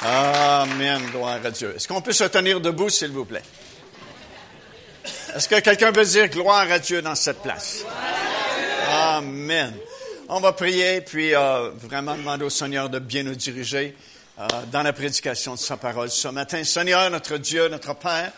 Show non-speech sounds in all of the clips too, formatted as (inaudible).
Amen. Gloire à Dieu. Est-ce qu'on peut se tenir debout, s'il vous plaît? Est-ce que quelqu'un veut dire gloire à Dieu dans cette place? Amen. On va prier, puis euh, vraiment demander au Seigneur de bien nous diriger euh, dans la prédication de sa parole ce matin. Seigneur, notre Dieu, notre Père,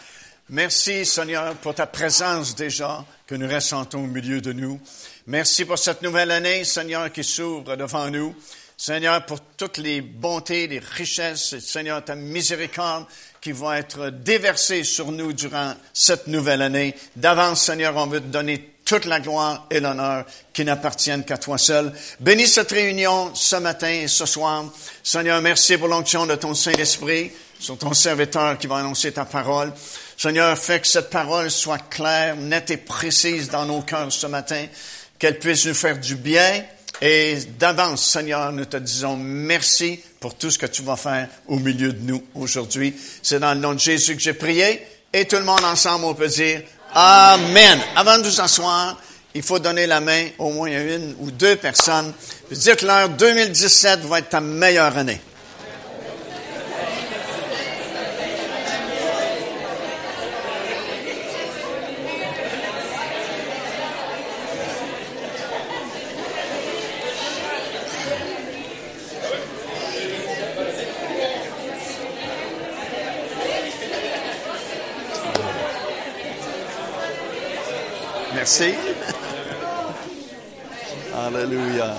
merci Seigneur pour ta présence déjà que nous ressentons au milieu de nous. Merci pour cette nouvelle année, Seigneur, qui s'ouvre devant nous. Seigneur, pour toutes les bontés, les richesses, Seigneur, ta miséricorde qui vont être déversées sur nous durant cette nouvelle année. D'avance, Seigneur, on veut te donner toute la gloire et l'honneur qui n'appartiennent qu'à toi seul. Bénis cette réunion ce matin et ce soir. Seigneur, merci pour l'onction de ton Saint-Esprit sur ton serviteur qui va annoncer ta parole. Seigneur, fais que cette parole soit claire, nette et précise dans nos cœurs ce matin, qu'elle puisse nous faire du bien, et d'avance, Seigneur, nous te disons merci pour tout ce que tu vas faire au milieu de nous aujourd'hui. C'est dans le nom de Jésus que j'ai prié. Et tout le monde ensemble, on peut dire Amen. Avant de nous asseoir, il faut donner la main au moins à une ou deux personnes. Dites-leur, 2017 va être ta meilleure année. Alléluia.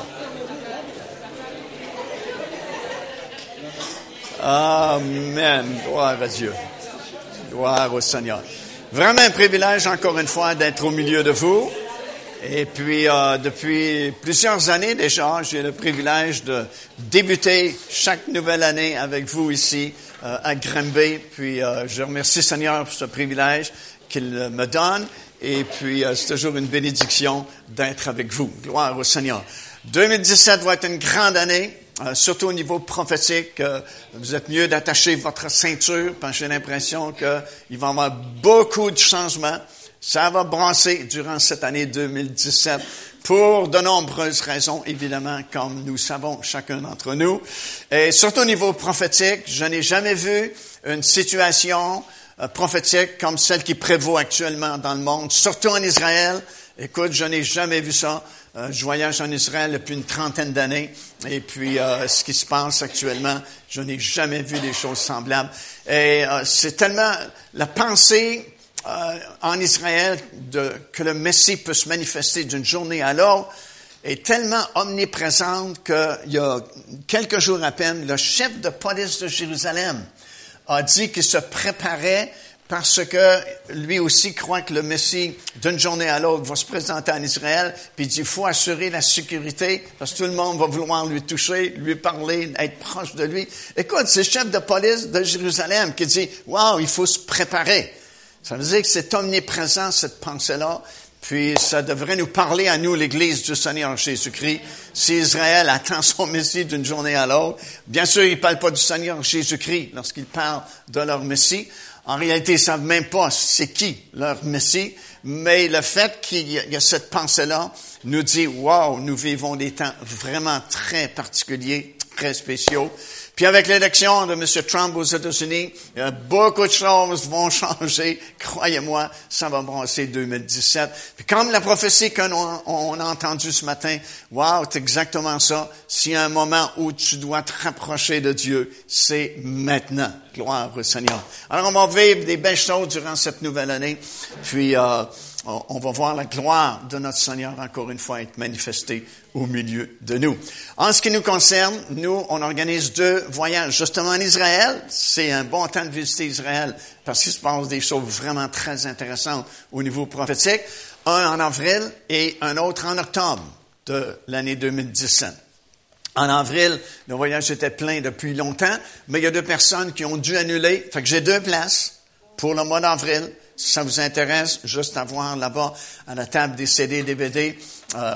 Amen. Gloire à Dieu. Gloire au Seigneur. Vraiment un privilège, encore une fois, d'être au milieu de vous. Et puis, euh, depuis plusieurs années déjà, j'ai le privilège de débuter chaque nouvelle année avec vous ici euh, à Grimby. Puis, euh, je remercie Seigneur pour ce privilège qu'il me donne. Et puis, euh, c'est toujours une bénédiction d'être avec vous. Gloire au Seigneur. 2017 va être une grande année, euh, surtout au niveau prophétique. Euh, vous êtes mieux d'attacher votre ceinture, parce que j'ai l'impression qu'il va y avoir beaucoup de changements. Ça va brasser durant cette année 2017 pour de nombreuses raisons, évidemment, comme nous savons chacun d'entre nous. Et surtout au niveau prophétique, je n'ai jamais vu une situation prophétique comme celle qui prévaut actuellement dans le monde, surtout en Israël. Écoute, je n'ai jamais vu ça. Euh, je voyage en Israël depuis une trentaine d'années et puis euh, ce qui se passe actuellement, je n'ai jamais vu des choses semblables. Et c'est tellement la pensée en Israël de, que le Messie peut se manifester d'une journée à l'autre est tellement omniprésente qu'il y a quelques jours à peine, le chef de police de Jérusalem a dit qu'il se préparait parce que lui aussi croit que le Messie, d'une journée à l'autre, va se présenter en Israël, puis il dit, faut assurer la sécurité, parce que tout le monde va vouloir lui toucher, lui parler, être proche de lui. Écoute, c'est le chef de police de Jérusalem qui dit, wow, il faut se préparer. Ça veut dire que c'est omniprésent, cette pensée-là. Puis ça devrait nous parler à nous, l'Église du Seigneur Jésus-Christ. Si Israël attend son Messie d'une journée à l'autre, bien sûr, ils ne parlent pas du Seigneur Jésus-Christ lorsqu'ils parlent de leur Messie. En réalité, ils savent même pas c'est qui leur Messie, mais le fait qu'il y a cette pensée-là nous dit, wow, nous vivons des temps vraiment très particuliers, très spéciaux. Puis avec l'élection de M. Trump aux États-Unis, beaucoup de choses vont (laughs) changer. Croyez-moi, ça va brasser 2017. Puis comme la prophétie qu'on on a entendue ce matin, wow, c'est exactement ça. S'il y a un moment où tu dois te rapprocher de Dieu, c'est maintenant. Gloire au Seigneur. Alors on va vivre des belles choses durant cette nouvelle année. Puis euh, on va voir la gloire de notre Seigneur encore une fois être manifestée au milieu de nous. En ce qui nous concerne, nous, on organise deux voyages justement en Israël. C'est un bon temps de visiter Israël parce qu'il se passe des choses vraiment très intéressantes au niveau prophétique. Un en avril et un autre en octobre de l'année 2017. En avril, le voyage était plein depuis longtemps, mais il y a deux personnes qui ont dû annuler. Fait que j'ai deux places pour le mois d'avril si ça vous intéresse, juste à voir là-bas à la table des CD, DVD, euh,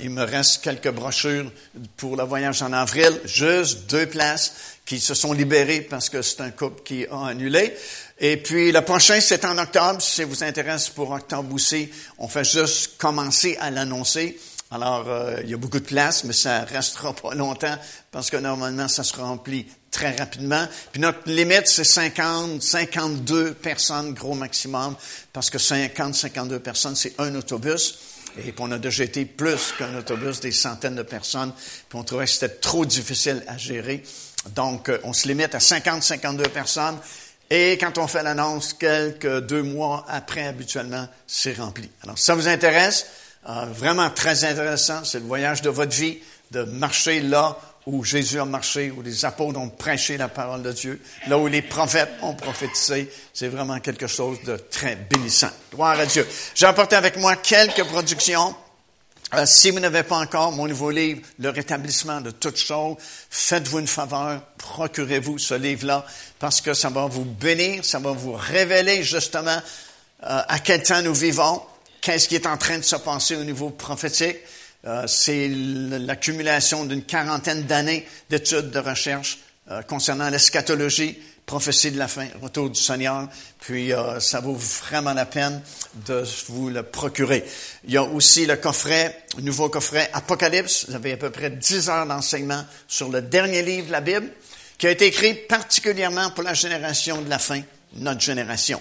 il me reste quelques brochures pour le voyage en avril, juste deux places qui se sont libérées parce que c'est un couple qui a annulé. Et puis le prochain, c'est en octobre. Si ça vous intéresse pour octobre aussi, on fait juste commencer à l'annoncer. Alors, euh, il y a beaucoup de places, mais ça restera pas longtemps parce que normalement, ça se remplit très rapidement. Puis notre limite, c'est 50, 52 personnes, gros maximum, parce que 50, 52 personnes, c'est un autobus. Et puis on a déjà été plus qu'un autobus, des centaines de personnes. Puis on trouvait que c'était trop difficile à gérer. Donc, euh, on se limite à 50, 52 personnes. Et quand on fait l'annonce, quelques deux mois après, habituellement, c'est rempli. Alors, si ça vous intéresse, euh, vraiment très intéressant, c'est le voyage de votre vie, de marcher là où Jésus a marché, où les apôtres ont prêché la parole de Dieu, là où les prophètes ont prophétisé. C'est vraiment quelque chose de très bénissant. Gloire à Dieu. J'ai apporté avec moi quelques productions. Euh, si vous n'avez pas encore mon nouveau livre, Le rétablissement de toutes choses, faites-vous une faveur, procurez-vous ce livre-là, parce que ça va vous bénir, ça va vous révéler justement euh, à quel temps nous vivons, qu'est-ce qui est en train de se passer au niveau prophétique? Euh, c'est l'accumulation d'une quarantaine d'années d'études de recherche euh, concernant l'eschatologie, prophétie de la fin, retour du Seigneur. Puis euh, ça vaut vraiment la peine de vous le procurer. Il y a aussi le coffret, nouveau coffret Apocalypse. Vous avez à peu près 10 heures d'enseignement sur le dernier livre de la Bible, qui a été écrit particulièrement pour la génération de la fin, notre génération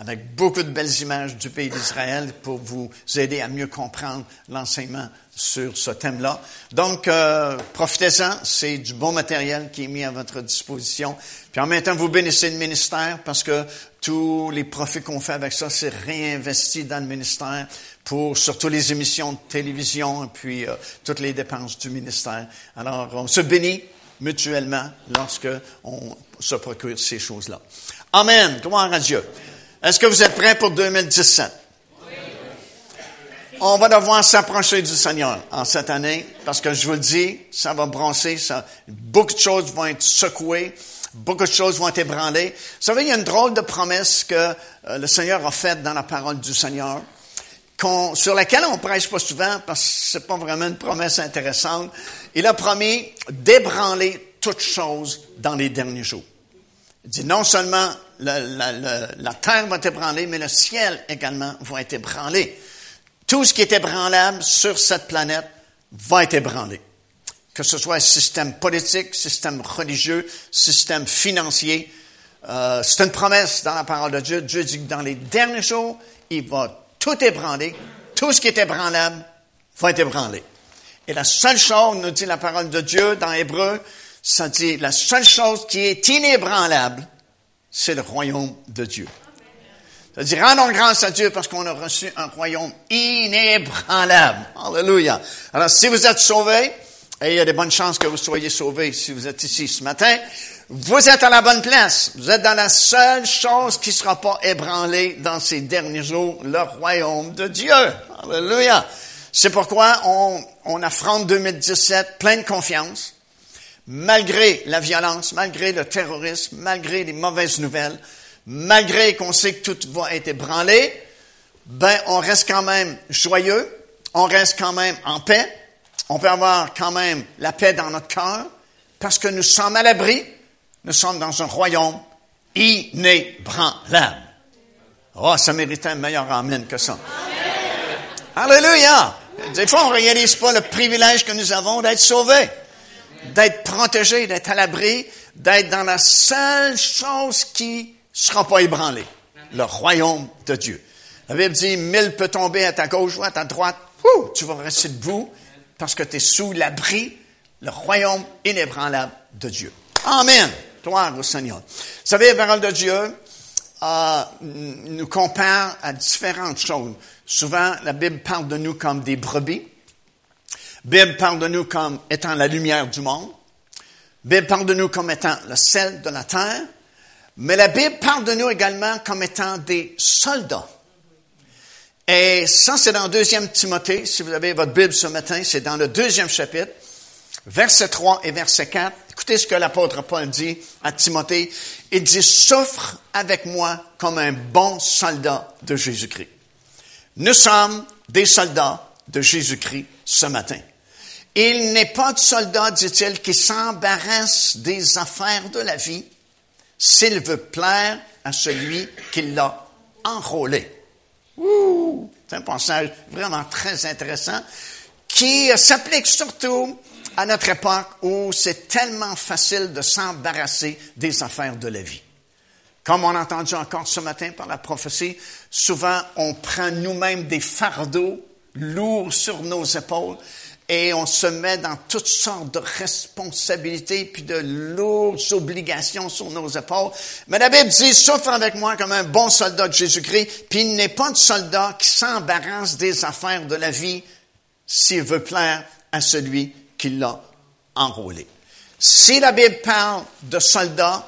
avec beaucoup de belles images du pays d'Israël pour vous aider à mieux comprendre l'enseignement sur ce thème-là. Donc, euh, profitez-en, c'est du bon matériel qui est mis à votre disposition. Puis en même temps, vous bénissez le ministère parce que tous les profits qu'on fait avec ça, c'est réinvesti dans le ministère pour surtout les émissions de télévision et puis euh, toutes les dépenses du ministère. Alors, on se bénit mutuellement lorsque on se procure ces choses-là. Amen. Gloire à Dieu. Est-ce que vous êtes prêts pour 2017? On va devoir s'approcher du Seigneur en cette année, parce que je vous le dis, ça va broncer, ça, beaucoup de choses vont être secouées, beaucoup de choses vont être ébranlées. Vous savez, il y a une drôle de promesse que euh, le Seigneur a faite dans la parole du Seigneur, sur laquelle on prêche pas souvent, parce que c'est pas vraiment une promesse intéressante. Il a promis d'ébranler toutes choses dans les derniers jours. Il dit non seulement la, terre va être ébranlée, mais le ciel également va être ébranlé. Tout ce qui est ébranlable sur cette planète va être ébranlé. Que ce soit système politique, système religieux, système financier. Euh, c'est une promesse dans la parole de Dieu. Dieu dit que dans les derniers jours, il va tout ébranler. Tout ce qui est ébranlable va être ébranlé. Et la seule chose, nous dit la parole de Dieu dans Hébreu, ça dit la seule chose qui est inébranlable, c'est le royaume de Dieu. Ça dit, rendons grâce à Dieu parce qu'on a reçu un royaume inébranlable. Alléluia. Alors, si vous êtes sauvés, et il y a de bonnes chances que vous soyez sauvés si vous êtes ici ce matin, vous êtes à la bonne place. Vous êtes dans la seule chose qui ne sera pas ébranlée dans ces derniers jours, le royaume de Dieu. Alléluia. C'est pourquoi on, on affronte 2017 plein de confiance, malgré la violence, malgré le terrorisme, malgré les mauvaises nouvelles, malgré qu'on sait que tout va être ébranlé, ben, on reste quand même joyeux, on reste quand même en paix, on peut avoir quand même la paix dans notre cœur, parce que nous sommes à l'abri, nous sommes dans un royaume inébranlable. Oh, ça méritait un meilleur amen que ça. Alléluia! Des fois, on ne réalise pas le privilège que nous avons d'être sauvés d'être protégé, d'être à l'abri, d'être dans la seule chose qui sera pas ébranlée, le royaume de Dieu. La Bible dit, mille peut tomber à ta gauche ou à ta droite, tu vas rester debout parce que tu es sous l'abri, le royaume inébranlable de Dieu. Amen. Gloire au Seigneur. Vous savez, la parole de Dieu euh, nous compare à différentes choses. Souvent, la Bible parle de nous comme des brebis. Bible parle de nous comme étant la lumière du monde. Bible parle de nous comme étant le sel de la terre. Mais la Bible parle de nous également comme étant des soldats. Et ça, c'est dans 2 Timothée. Si vous avez votre Bible ce matin, c'est dans le deuxième chapitre, verset 3 et verset 4. Écoutez ce que l'apôtre Paul dit à Timothée. Il dit, souffre avec moi comme un bon soldat de Jésus-Christ. Nous sommes des soldats de Jésus-Christ ce matin. Il n'est pas de soldat, dit-il, qui s'embarrasse des affaires de la vie s'il veut plaire à celui qui l'a enrôlé. C'est un passage vraiment très intéressant qui s'applique surtout à notre époque où c'est tellement facile de s'embarrasser des affaires de la vie. Comme on a entendu encore ce matin par la prophétie, souvent on prend nous-mêmes des fardeaux lourds sur nos épaules et on se met dans toutes sortes de responsabilités puis de lourdes obligations sur nos épaules. Mais la Bible dit, souffre avec moi comme un bon soldat de Jésus-Christ, puis il n'est pas de soldat qui s'embarrasse des affaires de la vie s'il veut plaire à celui qui l'a enrôlé. Si la Bible parle de soldats,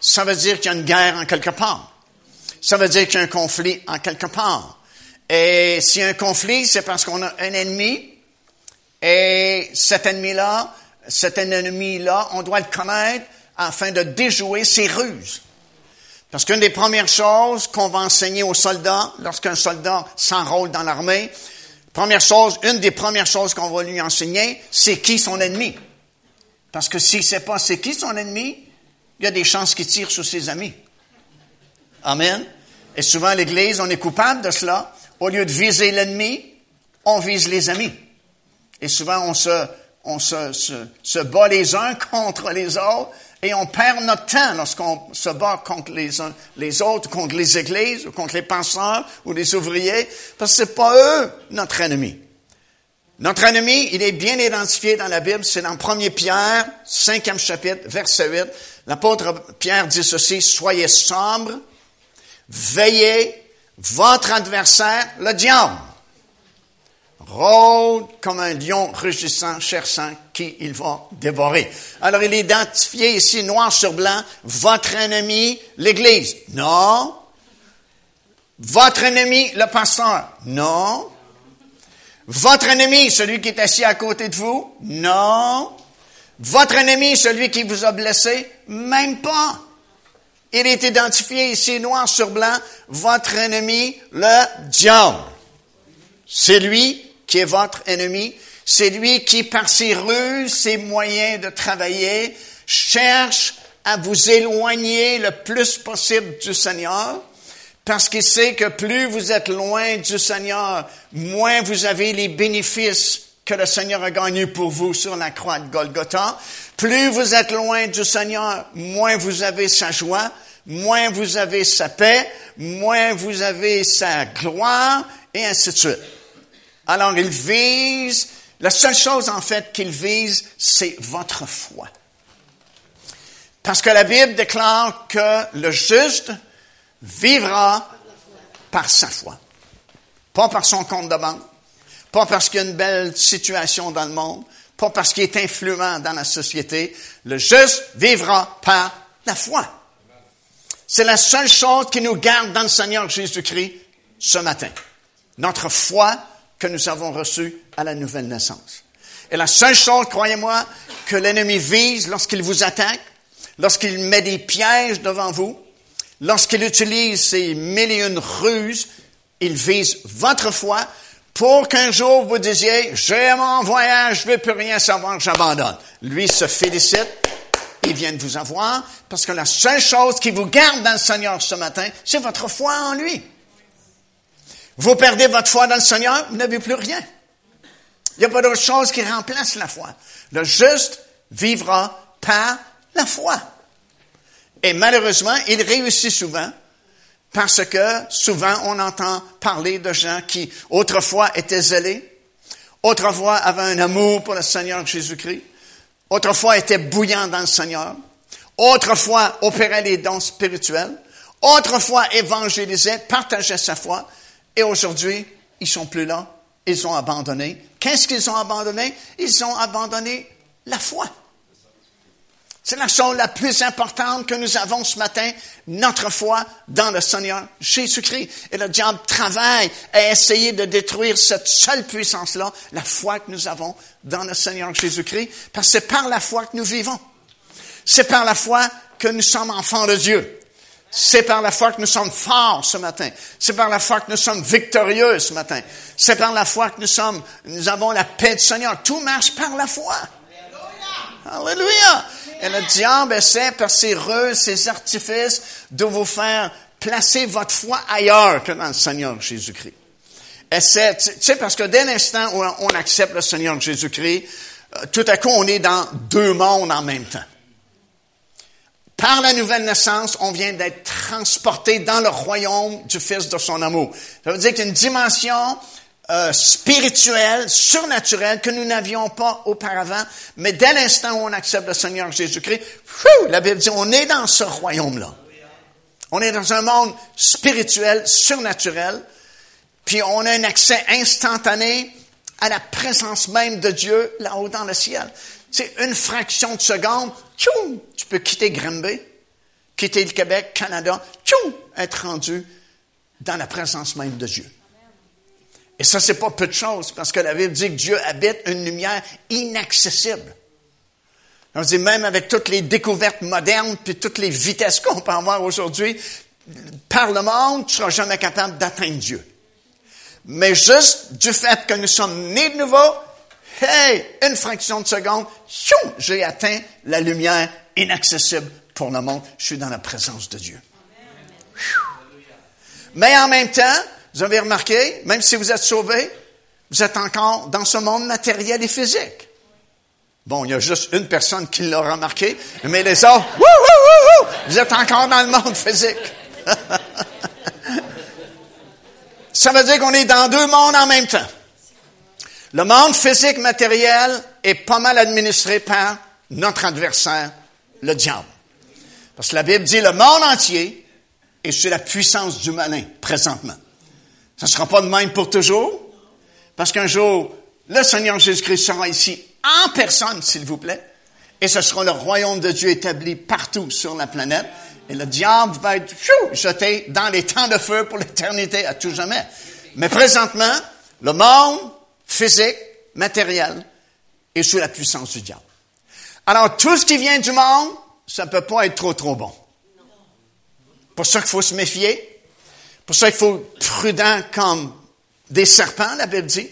ça veut dire qu'il y a une guerre en quelque part. Ça veut dire qu'il y a un conflit en quelque part. Et s'il y a un conflit, c'est parce qu'on a un ennemi et cet ennemi-là, cet ennemi-là, on doit le connaître afin de déjouer ses ruses. Parce qu'une des premières choses qu'on va enseigner aux soldats, lorsqu'un soldat s'enrôle dans l'armée, première chose, une des premières choses qu'on va lui enseigner, c'est qui son ennemi. Parce que s'il ne sait pas c'est qui son ennemi, il y a des chances qu'il tire sur ses amis. Amen. Et souvent l'Église, on est coupable de cela. Au lieu de viser l'ennemi, on vise les amis. Et souvent, on se, on se, se, bat les uns (laughs) contre les autres et on perd notre temps lorsqu'on se bat contre les les autres, contre les églises, ou contre les penseurs ou les ouvriers, parce que c'est pas eux notre ennemi. Notre ennemi, il est bien identifié dans la Bible, c'est dans 1 Pierre, cinquième chapitre, verset 8. L'apôtre Pierre dit ceci, soyez sombres, veillez, votre adversaire, le diable rôde comme un lion rugissant, cherchant qui il va dévorer. Alors il est identifié ici noir sur blanc, votre ennemi, l'Église. Non. Votre ennemi, le pasteur. Non. Votre ennemi, celui qui est assis à côté de vous. Non. Votre ennemi, celui qui vous a blessé. Même pas. Il est identifié ici noir sur blanc, votre ennemi, le diable. C'est lui qui est votre ennemi. C'est lui qui, par ses ruses, ses moyens de travailler, cherche à vous éloigner le plus possible du Seigneur, parce qu'il sait que plus vous êtes loin du Seigneur, moins vous avez les bénéfices que le Seigneur a gagnés pour vous sur la croix de Golgotha. Plus vous êtes loin du Seigneur, moins vous avez sa joie, moins vous avez sa paix, moins vous avez sa gloire, et ainsi de suite. Alors il vise, la seule chose en fait qu'il vise, c'est votre foi. Parce que la Bible déclare que le juste vivra par sa foi. Pas par son compte de banque, pas parce qu'il y a une belle situation dans le monde, pas parce qu'il est influent dans la société. Le juste vivra par la foi. C'est la seule chose qui nous garde dans le Seigneur Jésus-Christ ce matin. Notre foi que nous avons reçu à la nouvelle naissance. Et la seule chose, croyez-moi, que l'ennemi vise lorsqu'il vous attaque, lorsqu'il met des pièges devant vous, lorsqu'il utilise ses mille et une ruses, il vise votre foi pour qu'un jour vous disiez, j'ai mon voyage, je veux plus rien savoir, j'abandonne. Lui se félicite, il vient de vous avoir, parce que la seule chose qui vous garde dans le Seigneur ce matin, c'est votre foi en lui. Vous perdez votre foi dans le Seigneur, vous n'avez plus rien. Il n'y a pas d'autre chose qui remplace la foi. Le juste vivra par la foi. Et malheureusement, il réussit souvent parce que souvent on entend parler de gens qui autrefois étaient zélés, autrefois avaient un amour pour le Seigneur Jésus-Christ, autrefois étaient bouillants dans le Seigneur, autrefois opéraient les dons spirituels, autrefois évangélisaient, partageaient sa foi, et aujourd'hui, ils sont plus là. Ils ont abandonné. Qu'est-ce qu'ils ont abandonné? Ils ont abandonné la foi. C'est la chose la plus importante que nous avons ce matin, notre foi dans le Seigneur Jésus-Christ. Et le diable travaille à essayer de détruire cette seule puissance-là, la foi que nous avons dans le Seigneur Jésus-Christ, parce que c'est par la foi que nous vivons. C'est par la foi que nous sommes enfants de Dieu. C'est par la foi que nous sommes forts ce matin. C'est par la foi que nous sommes victorieux ce matin. C'est par la foi que nous sommes, nous avons la paix du Seigneur. Tout marche par la foi. Alléluia. Et le diable essaie par ses ruses, ses artifices de vous faire placer votre foi ailleurs que dans le Seigneur Jésus-Christ. Essaie, tu sais, parce que dès l'instant où on accepte le Seigneur Jésus-Christ, euh, tout à coup, on est dans deux mondes en même temps. Par la nouvelle naissance, on vient d'être transporté dans le royaume du Fils de son amour. Ça veut dire qu'il y a une dimension euh, spirituelle, surnaturelle que nous n'avions pas auparavant, mais dès l'instant où on accepte le Seigneur Jésus-Christ, la Bible dit, on est dans ce royaume-là. On est dans un monde spirituel, surnaturel, puis on a un accès instantané à la présence même de Dieu là-haut dans le ciel. C'est une fraction de seconde, tu peux quitter Granby, quitter le Québec, Canada, tchoum, être rendu dans la présence même de Dieu. Et ça, c'est pas peu de choses, parce que la Bible dit que Dieu habite une lumière inaccessible. On dit même avec toutes les découvertes modernes, puis toutes les vitesses qu'on peut avoir aujourd'hui, par le monde, tu seras jamais capable d'atteindre Dieu. Mais juste du fait que nous sommes nés de nouveau, hey, une fraction de seconde, j'ai atteint la lumière inaccessible pour le monde. Je suis dans la présence de Dieu. Mais en même temps, vous avez remarqué, même si vous êtes sauvés, vous êtes encore dans ce monde matériel et physique. Bon, il y a juste une personne qui l'a remarqué, mais les autres, vous êtes encore dans le monde physique. (laughs) Ça veut dire qu'on est dans deux mondes en même temps. Le monde physique matériel est pas mal administré par notre adversaire, le diable. Parce que la Bible dit le monde entier est sous la puissance du malin présentement. Ça ne sera pas de même pour toujours, parce qu'un jour, le Seigneur Jésus-Christ sera ici en personne, s'il vous plaît, et ce sera le royaume de Dieu établi partout sur la planète, et le diable va être jeté dans les temps de feu pour l'éternité à tout jamais. Mais présentement, le monde physique, matériel, est sous la puissance du diable. Alors, tout ce qui vient du monde, ça ne peut pas être trop, trop bon. Pour ça qu'il faut se méfier. Pour ça qu'il faut être prudent comme des serpents, la Bible dit.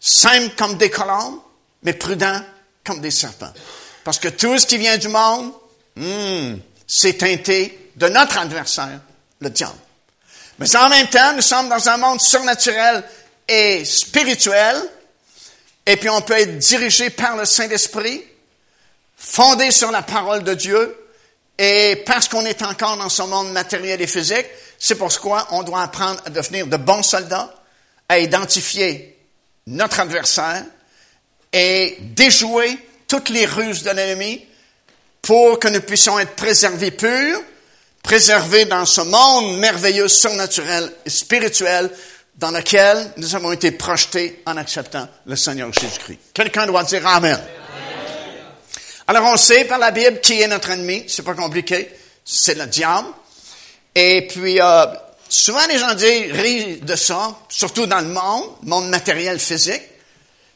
Simple comme des colombes, mais prudent comme des serpents. Parce que tout ce qui vient du monde, hmm, c'est teinté de notre adversaire, le diable. Mais en même temps, nous sommes dans un monde surnaturel et spirituel, et puis on peut être dirigé par le Saint-Esprit, fondé sur la parole de Dieu, et parce qu'on est encore dans ce monde matériel et physique, c'est pourquoi on doit apprendre à devenir de bons soldats, à identifier notre adversaire et déjouer toutes les ruses de l'ennemi pour que nous puissions être préservés purs, préservés dans ce monde merveilleux, surnaturel et spirituel dans lequel nous avons été projetés en acceptant le Seigneur Jésus-Christ. Quelqu'un doit dire Amen. Alors on sait par la Bible qui est notre ennemi, c'est pas compliqué, c'est le diable. Et puis euh, souvent les gens disent rient de ça, surtout dans le monde, monde matériel physique.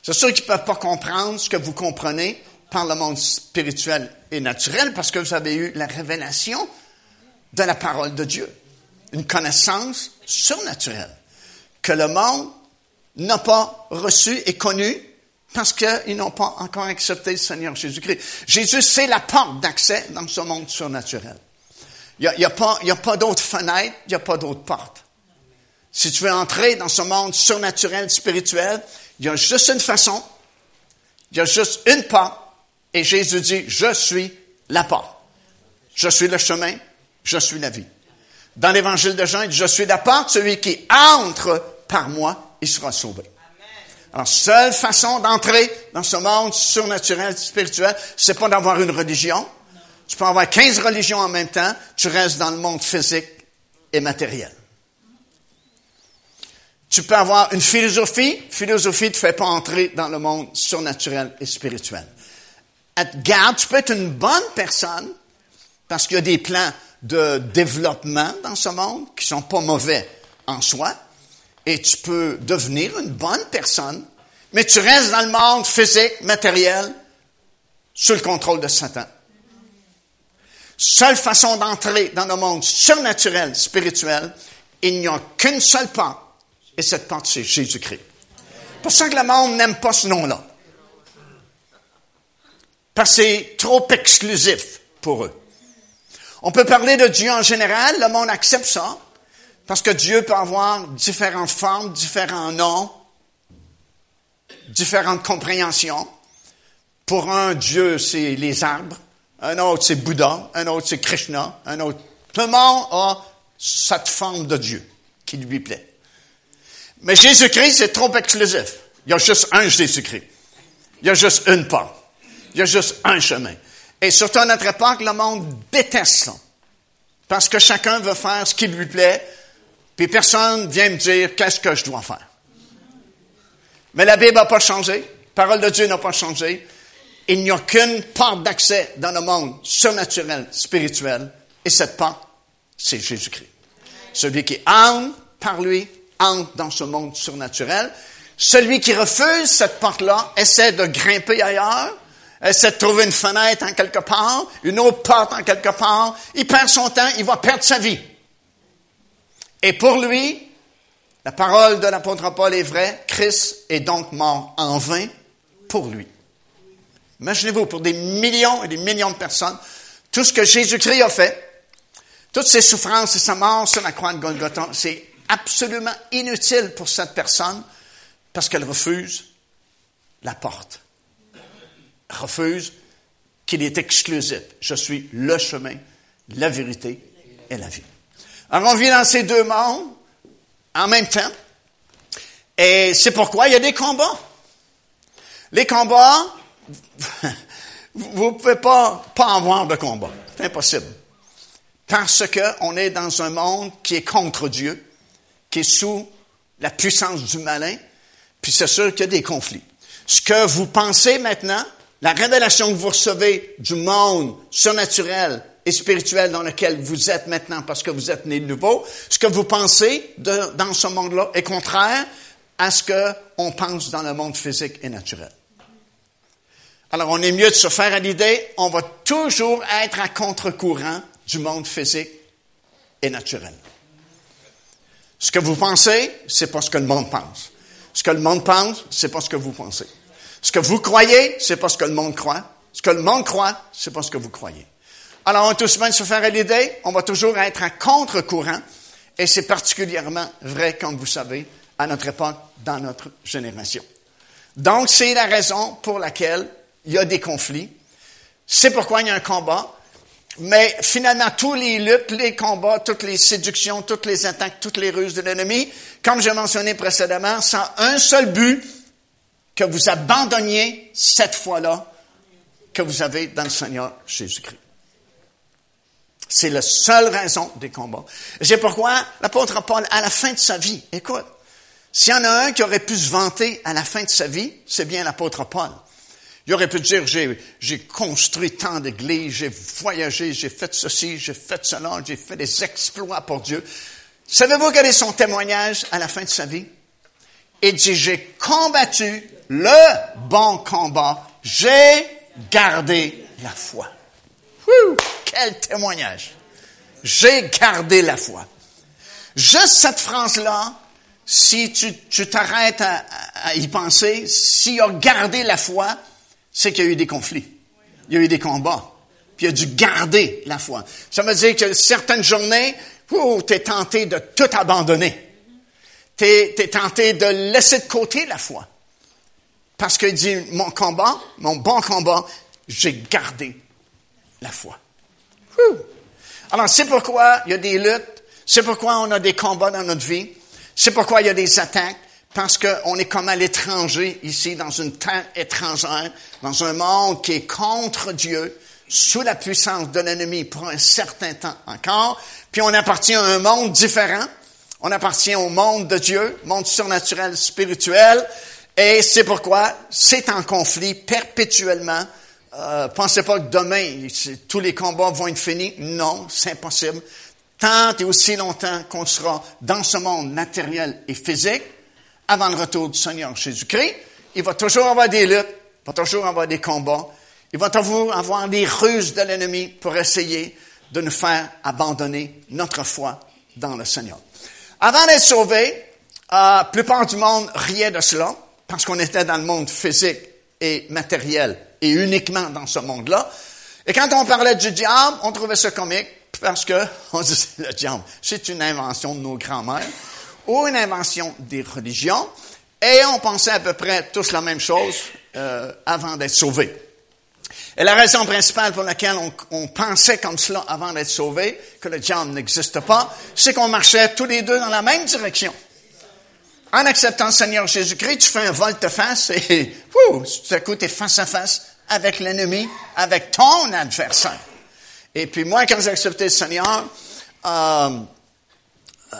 C'est sûr qu'ils peuvent pas comprendre ce que vous comprenez par le monde spirituel et naturel parce que vous avez eu la révélation de la parole de Dieu. Une connaissance surnaturelle que le monde n'a pas reçue et connue parce qu'ils n'ont pas encore accepté le Seigneur Jésus-Christ. Jésus, c'est la porte d'accès dans ce monde surnaturel. Il n'y a, pas, pas d'autre fenêtre, il n'y a pas d'autre porte. Si tu veux entrer dans ce monde surnaturel, spirituel, il y a juste une façon, il y a juste une porte, et Jésus dit, je suis la porte. Je suis le chemin, je suis la vie. Dans l'évangile de Jean, il dit, je suis la porte, celui qui entre par moi, il sera sauvé. Alors, seule façon d'entrer dans ce monde surnaturel, spirituel, c'est pas d'avoir une religion. Tu peux avoir 15 religions en même temps, tu restes dans le monde physique et matériel. Tu peux avoir une philosophie, philosophie ne te fait pas entrer dans le monde surnaturel et spirituel garde, tu peux être une bonne personne parce qu'il y a des plans de développement dans ce monde qui sont pas mauvais en soi et tu peux devenir une bonne personne, mais tu restes dans le monde physique, matériel, sous le contrôle de Satan. Seule façon d'entrer dans le monde surnaturel, spirituel, il n'y a qu'une seule porte, et cette porte, c'est Jésus-Christ. Pour ça que le monde n'aime pas ce nom-là parce que c'est trop exclusif pour eux. On peut parler de Dieu en général, le monde accepte ça, parce que Dieu peut avoir différentes formes, différents noms, différentes compréhensions. Pour un, Dieu, c'est les arbres. Un autre, c'est Bouddha. Un autre, c'est Krishna. Un autre. Tout le monde a cette forme de Dieu qui lui plaît. Mais Jésus-Christ, c'est trop exclusif. Il y a juste un Jésus-Christ. Il y a juste une porte. Il y a juste un chemin. Et surtout à notre époque, le monde déteste ça. Parce que chacun veut faire ce qui lui plaît, puis personne vient me dire qu'est-ce que je dois faire? Mais la Bible n'a pas changé. La parole de Dieu n'a pas changé. Il n'y a qu'une porte d'accès dans le monde surnaturel, spirituel. Et cette porte, c'est Jésus-Christ. Celui qui entre par lui, entre dans ce monde surnaturel. Celui qui refuse cette porte-là essaie de grimper ailleurs, essaie de trouver une fenêtre en quelque part, une autre porte en quelque part. Il perd son temps, il va perdre sa vie. Et pour lui, la parole de l'apôtre Paul est vraie, Christ est donc mort en vain pour lui. Imaginez-vous, pour des millions et des millions de personnes, tout ce que Jésus-Christ a fait, toutes ses souffrances et sa mort sur la croix de Golgotha, c'est absolument inutile pour cette personne parce qu'elle refuse la porte. Refuse qu'il est exclusif. Je suis le chemin, la vérité et la vie. Alors on vit dans ces deux mondes en même temps. Et c'est pourquoi il y a des combats. Les combats, (laughs) vous ne pouvez pas, pas avoir de combat. C'est impossible. Parce qu'on est dans un monde qui est contre Dieu, qui est sous la puissance du malin, puis c'est sûr qu'il y a des conflits. Ce que vous pensez maintenant, la révélation que vous recevez du monde surnaturel et spirituel dans lequel vous êtes maintenant parce que vous êtes né de nouveau, ce que vous pensez dans ce monde-là est contraire à ce qu'on pense dans le monde physique et naturel. Alors, on est mieux de se faire à l'idée, on va toujours être à contre-courant du monde physique et naturel. Ce que vous pensez, c'est pas ce que le monde pense. Ce que le monde pense, c'est pas ce que vous pensez. Ce que vous croyez, c'est pas ce que le monde croit. Ce que le monde croit, c'est pas ce que vous croyez. Alors, on va tous de se faire à l'idée, on va toujours être à contre-courant, et c'est particulièrement vrai, comme vous savez, à notre époque, dans notre génération. Donc, c'est la raison pour laquelle il y a des conflits. C'est pourquoi il y a un combat. Mais finalement, tous les luttes, les combats, toutes les séductions, toutes les attaques, toutes les ruses de l'ennemi, comme j'ai mentionné précédemment, sans un seul but, que vous abandonniez cette fois-là que vous avez dans le Seigneur Jésus-Christ. C'est la seule raison des combats. C'est pourquoi l'apôtre Paul, à la fin de sa vie, écoute, s'il y en a un qui aurait pu se vanter à la fin de sa vie, c'est bien l'apôtre Paul. Il aurait pu dire, j'ai, construit tant d'églises, j'ai voyagé, j'ai fait ceci, j'ai fait cela, j'ai fait des exploits pour Dieu. Savez-vous quel est son témoignage à la fin de sa vie? Il dit, j'ai combattu le bon combat, j'ai gardé la foi. Quel témoignage! J'ai gardé la foi. Juste cette phrase-là, si tu, t'arrêtes à, y penser, s'il a gardé la foi, c'est qu'il y a eu des conflits. Il y a eu des combats. Puis il a dû garder la foi. Ça veut dire que certaines journées, tu es tenté de tout abandonner. Tu es, tenté de laisser de côté la foi. Parce qu'il dit, mon combat, mon bon combat, j'ai gardé la foi. Alors, c'est pourquoi il y a des luttes, c'est pourquoi on a des combats dans notre vie, c'est pourquoi il y a des attaques, parce qu'on est comme à l'étranger ici, dans une terre étrangère, dans un monde qui est contre Dieu, sous la puissance de l'ennemi pour un certain temps encore, puis on appartient à un monde différent, on appartient au monde de Dieu, monde surnaturel, spirituel, et c'est pourquoi c'est en conflit perpétuellement. Euh, pensez pas que demain, tous les combats vont être finis? Non, c'est impossible. Tant et aussi longtemps qu'on sera dans ce monde matériel et physique, avant le retour du Seigneur Jésus-Christ, il va toujours avoir des luttes, il va toujours avoir des combats, il va toujours avoir des ruses de l'ennemi pour essayer de nous faire abandonner notre foi dans le Seigneur. Avant d'être sauvé, euh, la plupart du monde riait de cela, parce qu'on était dans le monde physique et matériel, et uniquement dans ce monde-là. Et quand on parlait du diable, on trouvait ça comique, parce que (laughs) on disait, le diable, c'est une invention de nos grands-mères ou une invention des religions, et on pensait à peu près tous la même chose euh, avant d'être sauvés. Et la raison principale pour laquelle on, pensait comme cela avant d'être sauvé, que le diable n'existe pas, c'est qu'on marchait tous les deux dans la même direction. En acceptant le Seigneur Jésus-Christ, tu fais un volte-face et, (laughs) wouh, tout à coup, face à face avec l'ennemi, avec ton adversaire. Et puis moi, quand j'ai accepté le Seigneur, euh, euh,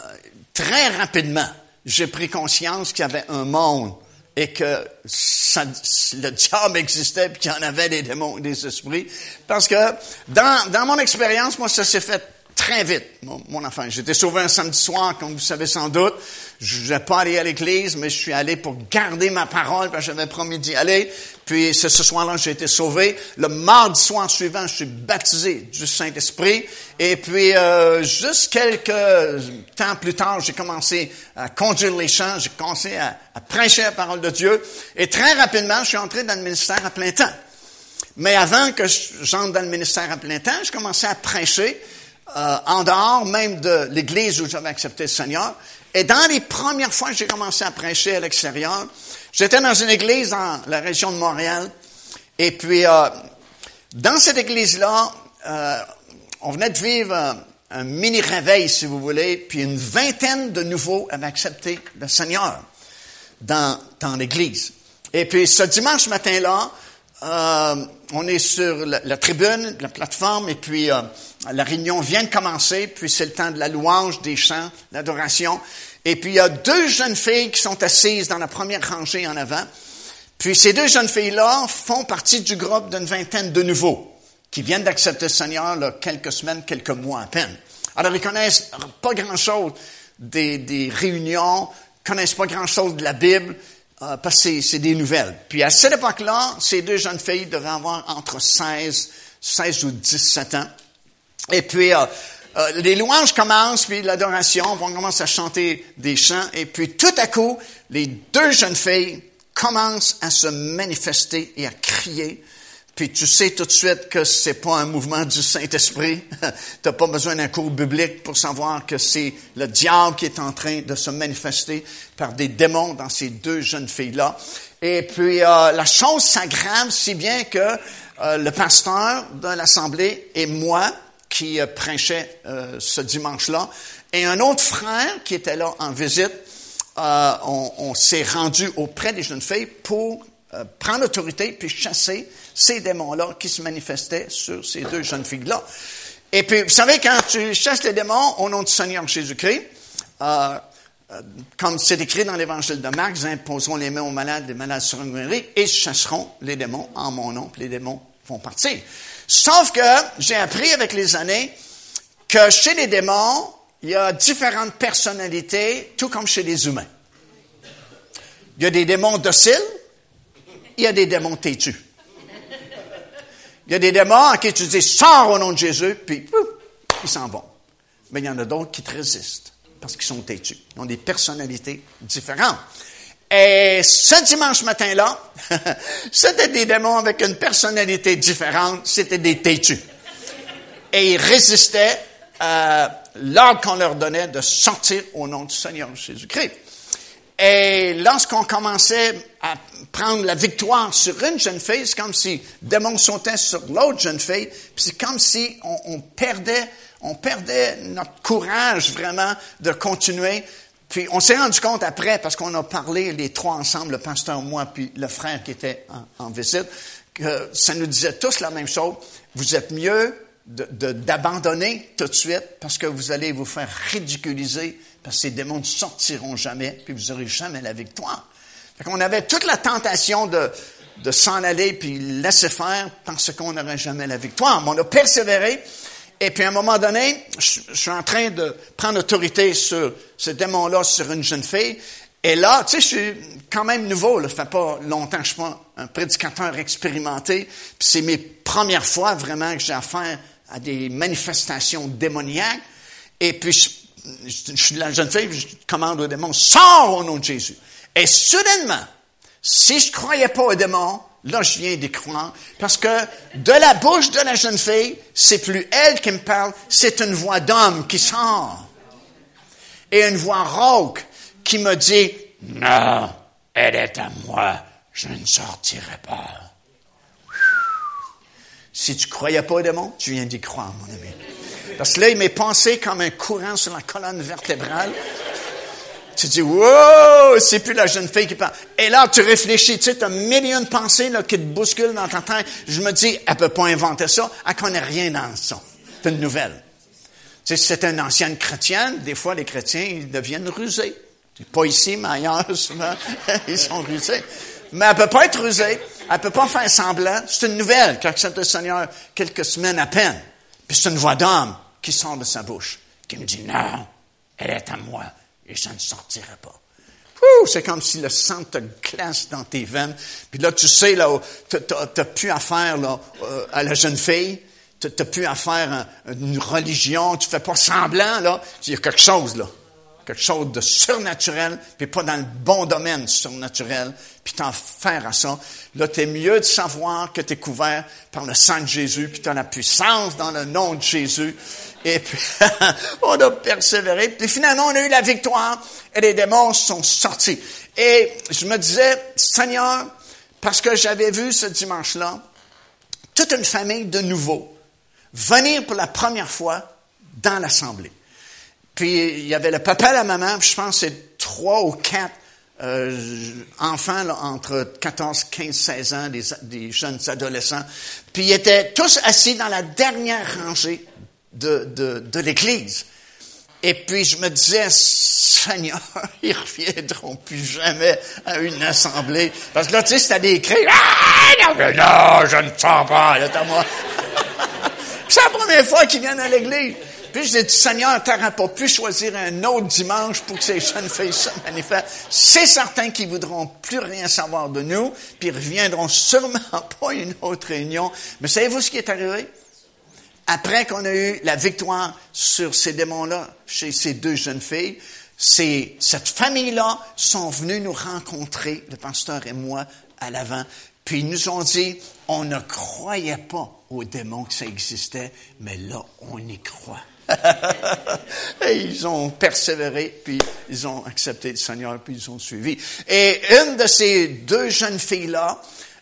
très rapidement, j'ai pris conscience qu'il y avait un monde et que le diable existait puis qu'il y en avait des démons, des esprits. Parce que dans, dans mon expérience, moi, ça s'est fait très vite, mon, mon enfant. J'étais sauvé un samedi soir, comme vous savez sans doute. Je n'ai pas allé à l'église, mais je suis allé pour garder ma parole, parce que j'avais promis d'y aller. Puis c'est ce soir-là j'ai été sauvé. Le mardi soir suivant, je suis baptisé du Saint-Esprit. Et puis euh, juste quelques temps plus tard, j'ai commencé à conduire les chants, j'ai commencé à, à prêcher la parole de Dieu. Et très rapidement, je suis entré dans le ministère à plein temps. Mais avant que j'entre dans le ministère à plein temps, je commençais à prêcher euh, en dehors même de l'église où j'avais accepté le Seigneur. Et dans les premières fois que j'ai commencé à prêcher à l'extérieur, j'étais dans une église dans la région de Montréal. Et puis, euh, dans cette église-là, euh, on venait de vivre un, mini-réveil, si vous voulez, puis une vingtaine de nouveaux avaient accepté le Seigneur dans, dans l'église. Et puis, ce dimanche matin-là, euh, on est sur la, tribune, la plateforme, et puis euh, la réunion vient de commencer, puis c'est le temps de la louange, des chants, l'adoration. Et puis il y a deux jeunes filles qui sont assises dans la première rangée en avant. Puis ces deux jeunes filles-là font partie du groupe d'une vingtaine de nouveaux qui viennent d'accepter le Seigneur quelques semaines, quelques mois à peine. Alors ils connaissent pas grand-chose des, des réunions, connaissent pas grand-chose de la Bible, euh, parce que c'est des nouvelles. Puis à cette époque-là, ces deux jeunes filles devaient avoir entre 16, 16 ou 17 ans. Et puis, euh, euh, les louanges commencent, puis l'adoration, on commence à chanter des chants, et puis tout à coup, les deux jeunes filles commencent à se manifester et à crier. Puis tu sais tout de suite que c'est pas un mouvement du Saint-Esprit. (laughs) T'as pas besoin d'un cours biblique pour savoir que c'est le diable qui est en train de se manifester par des démons dans ces deux jeunes filles-là. Et puis euh, la chose s'aggrave si bien que euh, le pasteur de l'assemblée et moi, qui euh, prêchais euh, ce dimanche-là, et un autre frère qui était là en visite, on s'est rendu auprès des jeunes filles pour prendre autorité puis chasser ces démons-là qui se manifestaient sur ces deux jeunes filles-là. Et puis, vous savez, quand tu chasses les démons au nom du Seigneur Jésus-Christ, euh, comme c'est écrit dans l'Évangile de Marc, ils imposeront les mains aux malades, les malades seront guéris, et chasseront les démons en mon nom, les démons vont partir. Sauf que j'ai appris avec les années que chez les démons, il y a différentes personnalités, tout comme chez les humains. Il y a des démons dociles, il y a des démons têtus. Il y a des démons à qui tu dis sors au nom de Jésus, puis ils s'en vont. Mais il y en a d'autres qui te résistent parce qu'ils sont têtus. Ils ont des personnalités différentes. Et ce dimanche matin-là, (laughs) c'était des démons avec une personnalité différente, c'était des têtus. Et ils résistaient à l'ordre qu'on leur donnait de sortir au nom du Seigneur Jésus-Christ. Et lorsqu'on commençait à prendre la victoire sur une jeune fille, c'est comme si démons sautaient sur l'autre jeune fille, puis c'est comme si on, perdait, on perdait notre courage vraiment de continuer. Puis on s'est rendu compte après, parce qu'on a parlé les trois ensemble, le pasteur, moi, puis le frère qui était en, en visite, que ça nous disait tous la même chose. Vous êtes mieux d'abandonner tout de suite parce que vous allez vous faire ridiculiser parce que ces démons ne sortiront jamais, puis vous n'aurez jamais la victoire. On avait toute la tentation de, de s'en aller puis laisser faire parce qu'on n'aurait jamais la victoire. Mais on a persévéré. Et puis à un moment donné, je, je suis en train de prendre autorité sur ce démon-là sur une jeune fille. Et là, tu sais, je suis quand même nouveau. Là, ça fait pas longtemps que je suis pas un prédicateur expérimenté. Puis c'est mes premières fois vraiment que j'ai affaire à des manifestations démoniaques. Et puis je, je, suis la jeune fille, je commande au démon, sors au nom de Jésus. Et soudainement, si je croyais pas au démon, là, je viens d'y croire. Parce que de la bouche de la jeune fille, c'est plus elle qui me parle, c'est une voix d'homme qui sort. Et une voix rauque qui me dit, non, elle est à moi, je ne sortirai pas. Si tu croyais pas au démon, tu viens d'y croire, mon ami. Parce que là, il m'est pensé comme un courant sur la colonne vertébrale. Tu dis, wow, c'est plus la jeune fille qui parle. Et là, tu réfléchis, tu sais, as un million de pensées là, qui te bousculent dans ta tête. Je me dis, elle peut pas inventer ça, elle connaît rien dans ça. C'est une nouvelle. Tu sais, c'est une ancienne chrétienne, des fois, les chrétiens, ils deviennent rusés. Pas ici, mais ailleurs, souvent, (laughs) ils sont rusés. Mais elle peut pas être rusée. Elle peut pas faire semblant. C'est une nouvelle qui accepte le Seigneur quelques semaines à peine. Puis c'est une voix d'homme qui sort de sa bouche, qui me dit, non, elle est à moi et je ne sortirai pas. C'est comme si le sang te glace dans tes veines. Puis là, tu sais, là, tu n'as plus affaire euh, à la jeune fille. Tu n'as plus affaire à une religion. Tu fais pas semblant, là. Il y a quelque chose, là quelque chose de surnaturel, puis pas dans le bon domaine surnaturel, puis t'en faire à ça. Là, t'es mieux de savoir que t'es couvert par le sang de Jésus, puis t'as la puissance dans le nom de Jésus. Et puis, (laughs) on a persévéré, puis finalement, on a eu la victoire, et les démons sont sortis. Et je me disais, Seigneur, parce que j'avais vu ce dimanche-là, toute une famille de nouveaux venir pour la première fois dans l'assemblée. Puis il y avait le papa la maman, je pense que c'est trois ou quatre euh, enfants là, entre 14, 15, 16 ans, des, des, jeunes adolescents. Puis ils étaient tous assis dans la dernière rangée de, de, de l'église. Et puis je me disais, Seigneur, (laughs) ils reviendront plus jamais à une assemblée. Parce que là, tu sais, c'était des cris. Ah, non, non, je ne sens pas, là, moi. (laughs) c'est la première fois qu'ils viennent à l'église. Puis j'ai dit, Seigneur, tu n'auras pas pu choisir un autre dimanche pour que ces jeunes filles se manifestent. C'est certain qu'ils voudront plus rien savoir de nous, puis ils reviendront sûrement (laughs) pas à une autre réunion. Mais savez-vous ce qui est arrivé? Après qu'on a eu la victoire sur ces démons-là, chez ces deux jeunes filles, c'est, cette famille-là sont venus nous rencontrer, le pasteur et moi, à l'avant. Puis ils nous ont dit, on ne croyait pas aux démons que ça existait, mais là, on y croit. (laughs) et ils ont persévéré, puis ils ont accepté le Seigneur, puis ils ont suivi. Et une de ces deux jeunes filles-là,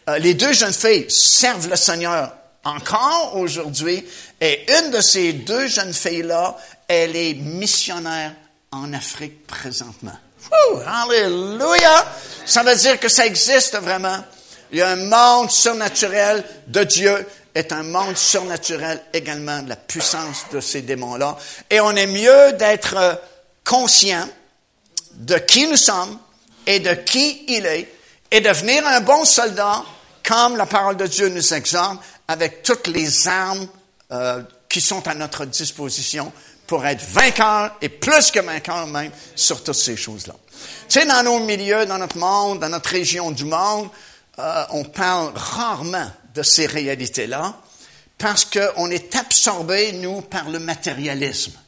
euh, les deux jeunes filles servent le Seigneur encore aujourd'hui, et une de ces deux jeunes filles-là, elle est missionnaire en Afrique présentement. alléluia! Ça veut dire que ça existe vraiment. Il y a un monde surnaturel de Dieu est un monde surnaturel également de la puissance de ces démons-là. Et on est mieux d'être euh, conscient de qui nous sommes et de qui il est et devenir un bon soldat comme la parole de Dieu nous exhorte avec toutes les armes euh, qui sont à notre disposition pour être vainqueurs et plus que vainqueurs même sur toutes ces choses-là. Tu sais, dans nos milieux, dans notre monde, dans notre région du monde, euh, on parle rarement de ces réalités-là parce qu'on est absorbé, nous, par le matérialisme. Tu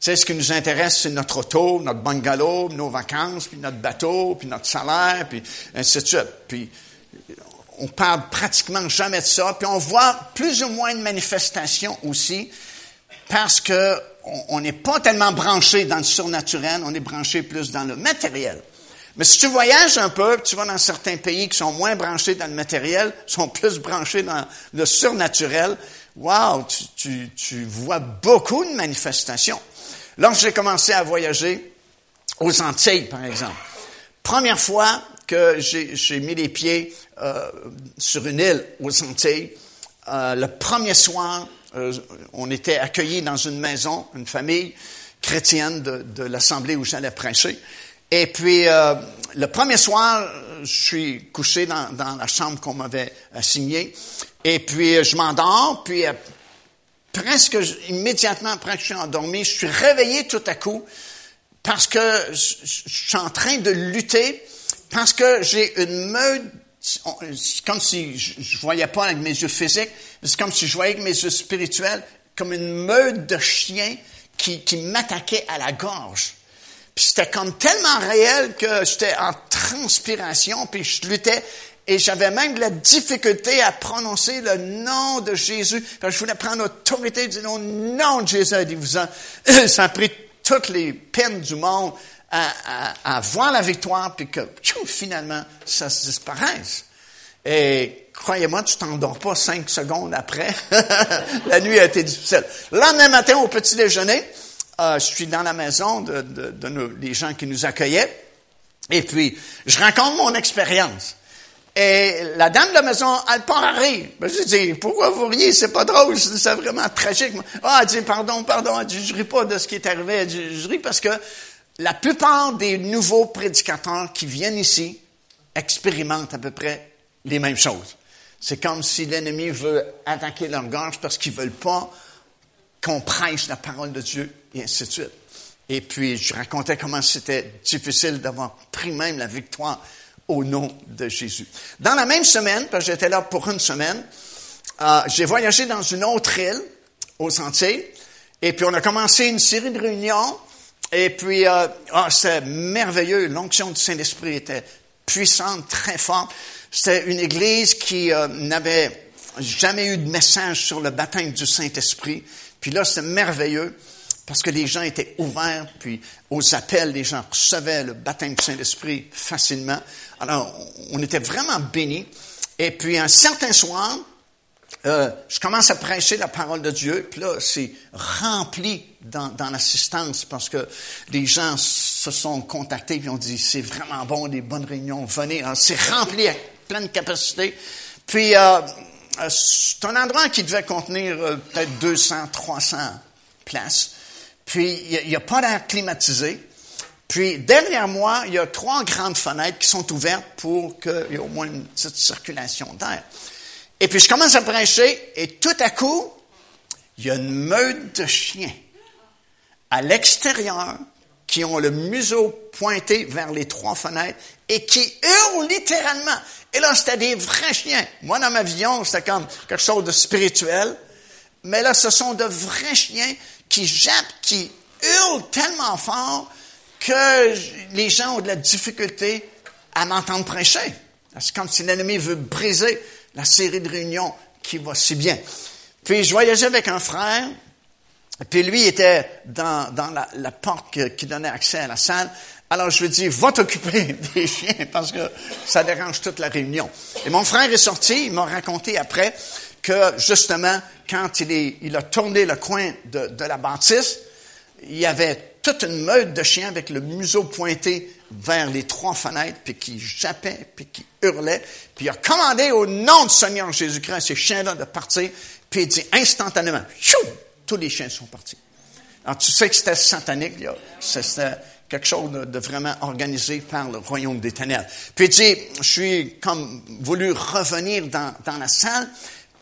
sais, ce qui nous intéresse, c'est notre auto, notre bungalow, nos vacances, puis notre bateau, puis notre salaire, puis ainsi de suite. Puis on parle pratiquement jamais de ça. Puis on voit plus ou moins de manifestations aussi parce que on n'est pas tellement branché dans le surnaturel, on est branché plus dans le matériel. Mais si tu voyages un peu, tu vas dans certains pays qui sont moins branchés dans le matériel, (laughs) sont plus branchés dans le surnaturel, wow, tu, vois beaucoup de manifestations. Lorsque j'ai commencé à voyager aux Antilles, par exemple, première fois que j'ai mis les pieds euh, sur une île aux Antilles, euh, le premier soir, euh, on était accueillis dans une maison, une famille chrétienne de, de l'assemblée où j'allais prêcher. Et puis, euh, le premier soir, je suis couché dans, dans la chambre qu'on m'avait assignée. Et puis, je m'endors. Puis, euh, presque immédiatement après que je suis endormi, je suis réveillé tout à coup parce que je, suis en train de lutter, parce que j'ai une meute c'est comme si je, je voyais pas avec mes yeux physiques, c'est comme si je voyais avec mes yeux spirituels, comme une meute de chiens qui, qui m'attaquaient à la gorge. Puis c'était comme tellement réel que j'étais en transpiration, puis je luttais. Et j'avais même de la difficulté à prononcer le nom de Jésus. Parce que je voulais prendre l'autorité du nom, nom de Jésus. dit, vous (coughs) ça a pris toutes les peines du monde à, à, à voir la victoire, puis que finalement, ça se disparaisse. Et croyez-moi, tu t'endors pas cinq secondes après. (laughs) la nuit a été difficile. Le lendemain matin, au petit déjeuner, euh, je suis dans la maison de, de, de nos, des gens qui nous accueillaient. Et puis, je raconte mon expérience. Et la dame de la maison, elle part à rire. Ben, je dis, pourquoi vous riez? C'est pas drôle, c'est vraiment tragique. Ah, elle dit, pardon, pardon. Elle dit, je ris pas de ce qui est arrivé. Elle dit, je ris parce que la plupart des nouveaux prédicateurs qui viennent ici expérimentent à peu près les mêmes choses. C'est comme si l'ennemi veut attaquer leur gorge parce qu'ils veulent pas qu'on prêche la parole de Dieu et ainsi de suite. Et puis, je racontais comment c'était difficile d'avoir pris même la victoire au nom de Jésus. Dans la même semaine, parce que j'étais là pour une semaine, euh, j'ai voyagé dans une autre île, au Sentier, et puis on a commencé une série de réunions, et puis euh, oh, c'était merveilleux, l'onction du Saint-Esprit était puissante, très forte. C'était une église qui euh, n'avait jamais eu de message sur le baptême du Saint-Esprit, puis là c'était merveilleux parce que les gens étaient ouverts, puis aux appels, les gens recevaient le baptême du Saint-Esprit facilement. Alors, on était vraiment bénis. Et puis, un certain soir, euh, je commence à prêcher la parole de Dieu, puis là, c'est rempli dans, dans l'assistance parce que les gens se sont contactés et ont dit, c'est vraiment bon, des bonnes réunions, venez. c'est rempli à pleine capacité. Puis, euh, c'est un endroit qui devait contenir peut-être 200, 300 places. Puis, il n'y a, pas d'air climatisé. Puis, derrière moi, il y a trois grandes fenêtres qui sont ouvertes pour qu'il y ait au moins une petite circulation d'air. Et puis, je commence à prêcher et tout à coup, il y a une meute de chiens à l'extérieur qui ont le museau pointé vers les trois fenêtres et qui hurlent littéralement. Et là, c'était des vrais chiens. Moi, dans ma vision, c'était comme quelque chose de spirituel. Mais là, ce sont de vrais chiens qui jappent, qui hurlent tellement fort que les gens ont de la difficulté à m'entendre prêcher. C'est comme si l'ennemi veut briser la série de réunions qui va si bien. Puis je voyageais avec un frère, puis lui était dans, dans la, la porte qui donnait accès à la salle. Alors je lui dis, va t'occuper (laughs) des chiens parce que ça dérange toute la réunion. Et mon frère est sorti, il m'a raconté après que justement, quand il, est, il a tourné le coin de, de, la bâtisse, il y avait toute une meute de chiens avec le museau pointé vers les trois fenêtres, puis qui jappaient, puis qui hurlaient. Puis il a commandé au nom du Seigneur Jésus-Christ ces chiens-là de partir, puis il dit instantanément, chou, tous les chiens sont partis. Alors tu sais que c'était satanique, c'était quelque chose de, vraiment organisé par le royaume des ténèbres. Puis il dit, je suis comme voulu revenir dans, dans la salle,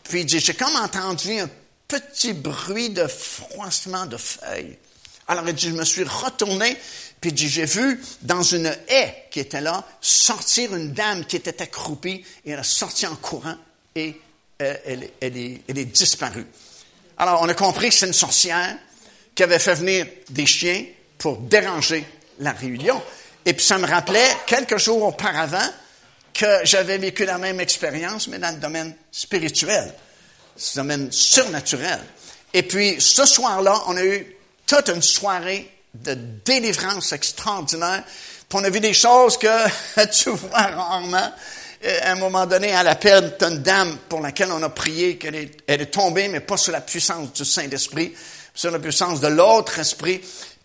puis j'ai comme entendu un petit bruit de froissement de feuilles. Alors il dit, je me suis retourné, puis dit, j'ai vu dans une haie qui était là sortir une dame qui était accroupie, et elle a sorti en courant et euh, elle est disparue. Alors on a compris que c'est une sorcière qui avait fait venir des chiens pour déranger la réunion. Et puis ça me rappelait quelques jours auparavant que j'avais vécu la même expérience, mais dans le domaine spirituel, le domaine surnaturel. Et puis, ce soir-là, on a eu toute une soirée de délivrance extraordinaire. Puis on a vu des choses que (laughs) tu vois rarement. À un moment donné, à l'appel, tu une dame pour laquelle on a prié, qu'elle est, tombée, mais pas sous la puissance du Saint-Esprit, sur la puissance de l'autre esprit.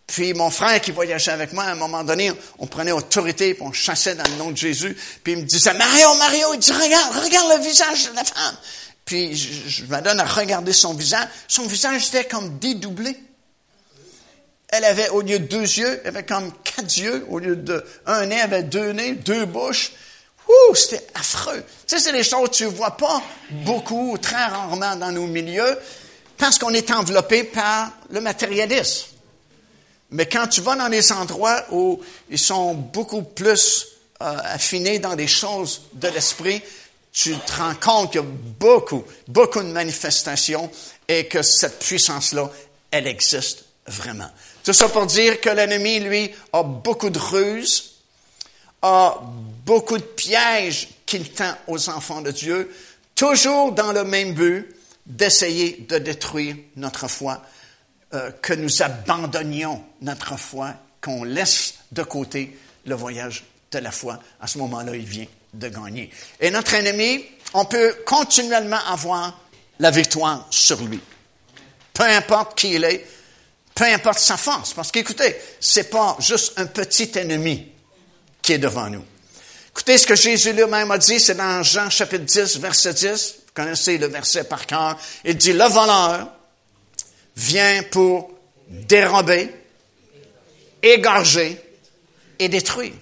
Puis mon frère qui voyageait avec moi, à un moment donné, on prenait autorité, puis on chassait dans le nom de Jésus. Puis il me disait, Mario, Mario, il dit, regarde, regarde le visage de la femme. Puis je, je me donne à regarder son visage. Son visage était comme dédoublé. Elle avait, au lieu de deux yeux, elle avait comme quatre yeux. Au lieu de un nez, elle avait deux nez, deux bouches. Ouh, c'était affreux. C'est des choses que tu vois pas beaucoup, très rarement dans nos milieux, parce qu'on est enveloppé par le matérialisme. Mais quand tu vas dans des endroits où ils sont beaucoup plus euh, affinés dans des choses de l'esprit, tu te rends compte qu'il y a beaucoup, beaucoup de manifestations et que cette puissance-là, elle existe vraiment. Tout ça pour dire que l'ennemi, lui, a beaucoup de ruses, a beaucoup de pièges qu'il tend aux enfants de Dieu, toujours dans le même but d'essayer de détruire notre foi euh, que nous abandonnions notre foi, qu'on laisse de côté le voyage de la foi. À ce moment-là, il vient de gagner. Et notre ennemi, on peut continuellement avoir la victoire sur lui. Peu importe qui il est, peu importe sa force. Parce qu'écoutez, c'est pas juste un petit ennemi est devant nous. Écoutez ce que Jésus lui-même a dit, c'est dans Jean chapitre 10, verset 10. Vous connaissez le verset par cœur. Il dit, le voleur vient pour dérober, égorger et détruire.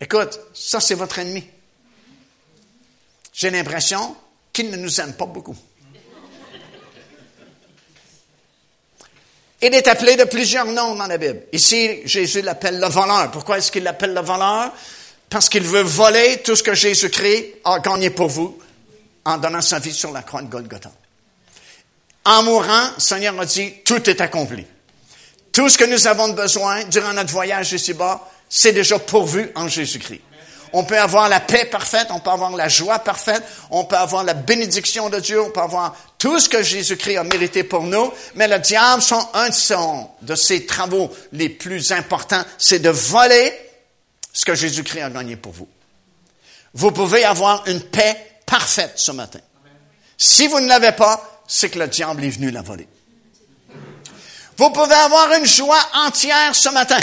Écoute, ça c'est votre ennemi. J'ai l'impression qu'il ne nous aime pas beaucoup. Il est appelé de plusieurs noms dans la Bible. Ici, Jésus l'appelle le voleur. Pourquoi est-ce qu'il l'appelle le voleur? Parce qu'il veut voler tout ce que Jésus-Christ a gagné pour vous en donnant sa vie sur la croix de Golgotha. En mourant, Seigneur a dit, tout est accompli. Tout ce que nous avons besoin durant notre voyage ici-bas, c'est déjà pourvu en Jésus-Christ. On peut avoir la paix parfaite, on peut avoir la joie parfaite, on peut avoir la bénédiction de Dieu, on peut avoir tout ce que Jésus-Christ a mérité pour nous, mais le diable, son, un de ses travaux les plus importants, c'est de voler ce que Jésus-Christ a gagné pour vous. Vous pouvez avoir une paix parfaite ce matin. Si vous ne l'avez pas, c'est que le diable est venu la voler. Vous pouvez avoir une joie entière ce matin.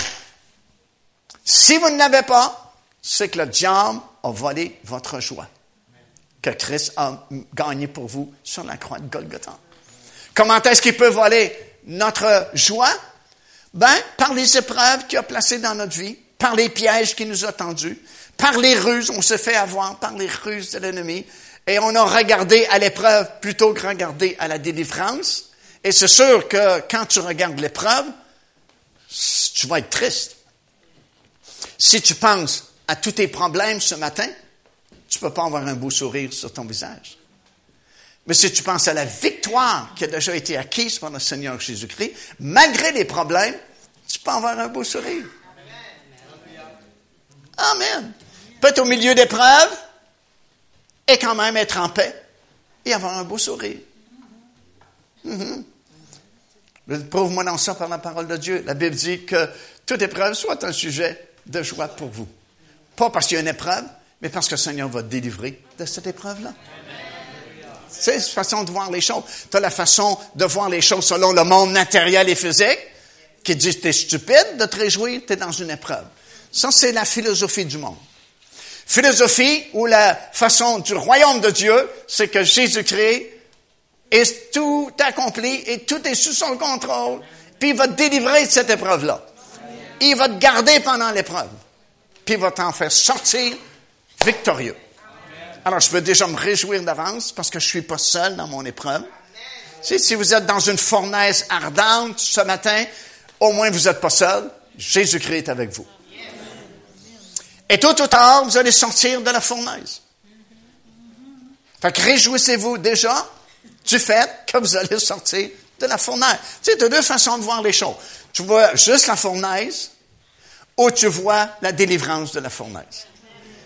Si vous ne l'avez pas, c'est que le diable a volé votre joie que Christ a gagné pour vous sur la croix de Golgotha. Comment est-ce qu'il peut voler notre joie? Ben, par les épreuves qu'il a placées dans notre vie, par les pièges qu'il nous a tendus, par les ruses, on se fait avoir par les ruses de l'ennemi, et on a regardé à l'épreuve plutôt que regarder à la délivrance. Et c'est sûr que quand tu regardes l'épreuve, tu vas être triste. Si tu penses à tous tes problèmes ce matin, tu ne peux pas avoir un beau sourire sur ton visage. Mais si tu penses à la victoire qui a déjà été acquise par le Seigneur Jésus-Christ, malgré les problèmes, tu peux avoir un beau sourire. Amen. Peut-être au milieu d'épreuves et quand même être en paix et avoir un beau sourire. Mm Prouve-moi dans ça par la parole de Dieu. La Bible dit que toute épreuve soit un sujet de joie pour vous. Pas parce qu'il y a une épreuve, mais parce que le Seigneur va te délivrer de cette épreuve-là. C'est une façon de voir les choses. Tu as la façon de voir les choses selon le monde matériel et physique, qui dit que tu es stupide de te réjouir, tu es dans une épreuve. Ça, c'est la philosophie du monde. Philosophie ou la façon du royaume de Dieu, c'est que Jésus-Christ est tout accompli et tout est sous son contrôle, puis il va te délivrer de cette épreuve-là. Il va te garder pendant l'épreuve va t'en faire sortir victorieux. Alors, je peux déjà me réjouir d'avance parce que je suis pas seul dans mon épreuve. Si, vous êtes dans une fournaise ardente ce matin, au moins vous n'êtes pas seul. Jésus-Christ est avec vous. Et tôt ou tard, vous allez sortir de la fournaise. Fait que réjouissez-vous déjà du fait que vous allez sortir de la fournaise. Tu sais, as deux façons de voir les choses. Tu vois juste la fournaise où tu vois la délivrance de la fournaise.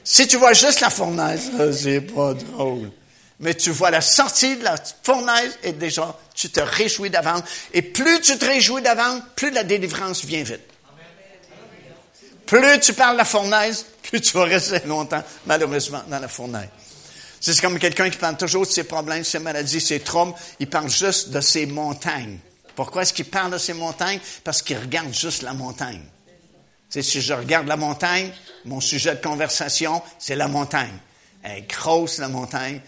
Si tu vois juste la fournaise, c'est pas drôle. Mais tu vois la sortie de la fournaise et déjà, tu te réjouis d'avance. Et plus tu te réjouis d'avance, plus la délivrance vient vite. Plus tu parles de la fournaise, plus tu vas rester longtemps, malheureusement, dans la fournaise. C'est comme quelqu'un qui parle toujours de ses problèmes, ses maladies, ses traumas. Il parle juste de ses montagnes. Pourquoi est-ce qu'il parle de ses montagnes? Parce qu'il regarde juste la montagne si je regarde la montagne, mon sujet de conversation, c'est la montagne. Elle est grosse, la montagne.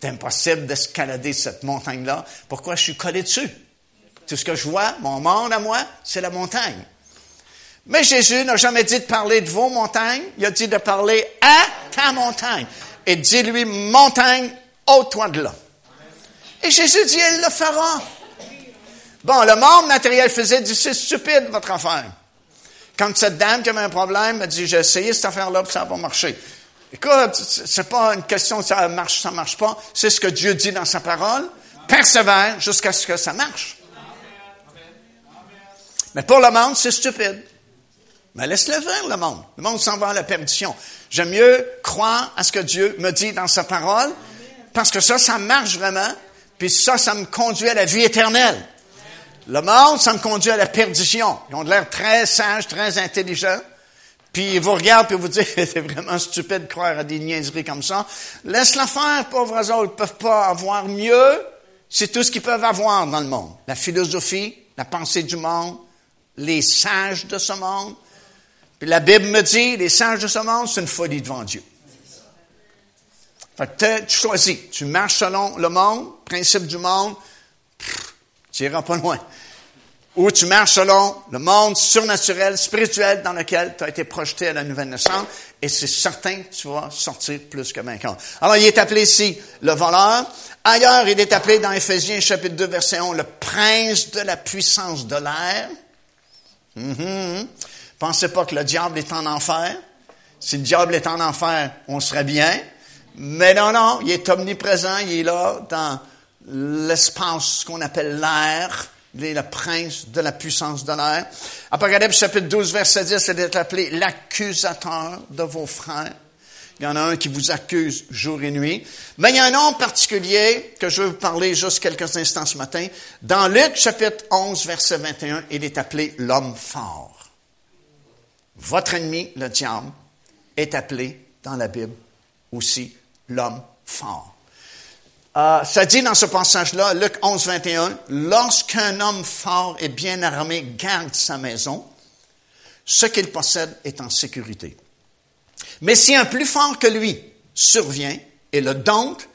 C'est impossible d'escalader cette montagne-là. Pourquoi je suis collé dessus? Tout ce que je vois, mon monde à moi, c'est la montagne. Mais Jésus n'a jamais dit de parler de vos montagnes, il a dit de parler à ta montagne. Et dis-lui, montagne, ôte-toi de là. Et Jésus dit, il le fera. Bon, le monde matériel faisait dit, c'est stupide votre affaire. Quand cette dame qui avait un problème m'a dit, j'ai essayé cette affaire-là, ça n'a pas marché. Écoute, c'est pas une question ça marche, ça marche pas. C'est ce que Dieu dit dans sa parole. Persévère jusqu'à ce que ça marche. Mais pour le monde, c'est stupide. Mais laisse-le faire, le monde. Le monde s'en va à la perdition. J'aime mieux croire à ce que Dieu me dit dans sa parole, parce que ça, ça marche vraiment, puis ça, ça me conduit à la vie éternelle. Le monde, ça me conduit à la perdition. Ils ont l'air très sages, très intelligents, puis il vous regarde, puis vous dit, (laughs) c'est vraiment stupide de croire à des niaiseries comme ça. Laisse-la faire, pauvres autres, ils peuvent pas avoir mieux. C'est tout ce qu'ils peuvent avoir dans le monde. La philosophie, la pensée du monde, les sages de ce monde. Puis la Bible me dit, les sages de ce monde, c'est une folie devant Dieu. Fait que tu choisis. Tu marches selon le monde, principe du monde, tu n'iras pas loin. Ou tu marches selon le monde surnaturel, spirituel dans lequel tu as été projeté à la nouvelle naissance, et c'est certain que tu vas sortir plus que vainqueur. Alors, il est appelé ici le voleur. Ailleurs, il est appelé dans Éphésiens chapitre 2, verset 1, le prince de la puissance de l'air. Mm Pensez pas que le diable est en enfer. Si le diable est en enfer, on serait bien. Mais non, non, il est omniprésent, il est là dans l'espace, ce qu'on appelle l'air. Il est le prince de la puissance de l'air. Apocalypse chapitre 12, verset 10, il est appelé l'accusateur de vos frères. Il y en a un qui vous accuse jour et nuit. Mais il y a un nom particulier que je vais vous parler juste quelques instants ce matin. Dans Luc chapitre 11, verset 21, il est appelé l'homme fort. Votre ennemi, le diable, est appelé dans la Bible aussi l'homme fort. Euh, ça dit dans ce passage-là, Luc 11, 21, lorsqu'un homme fort et bien armé garde sa maison, ce qu'il possède est en sécurité. Mais si un plus fort que lui survient et le dompte,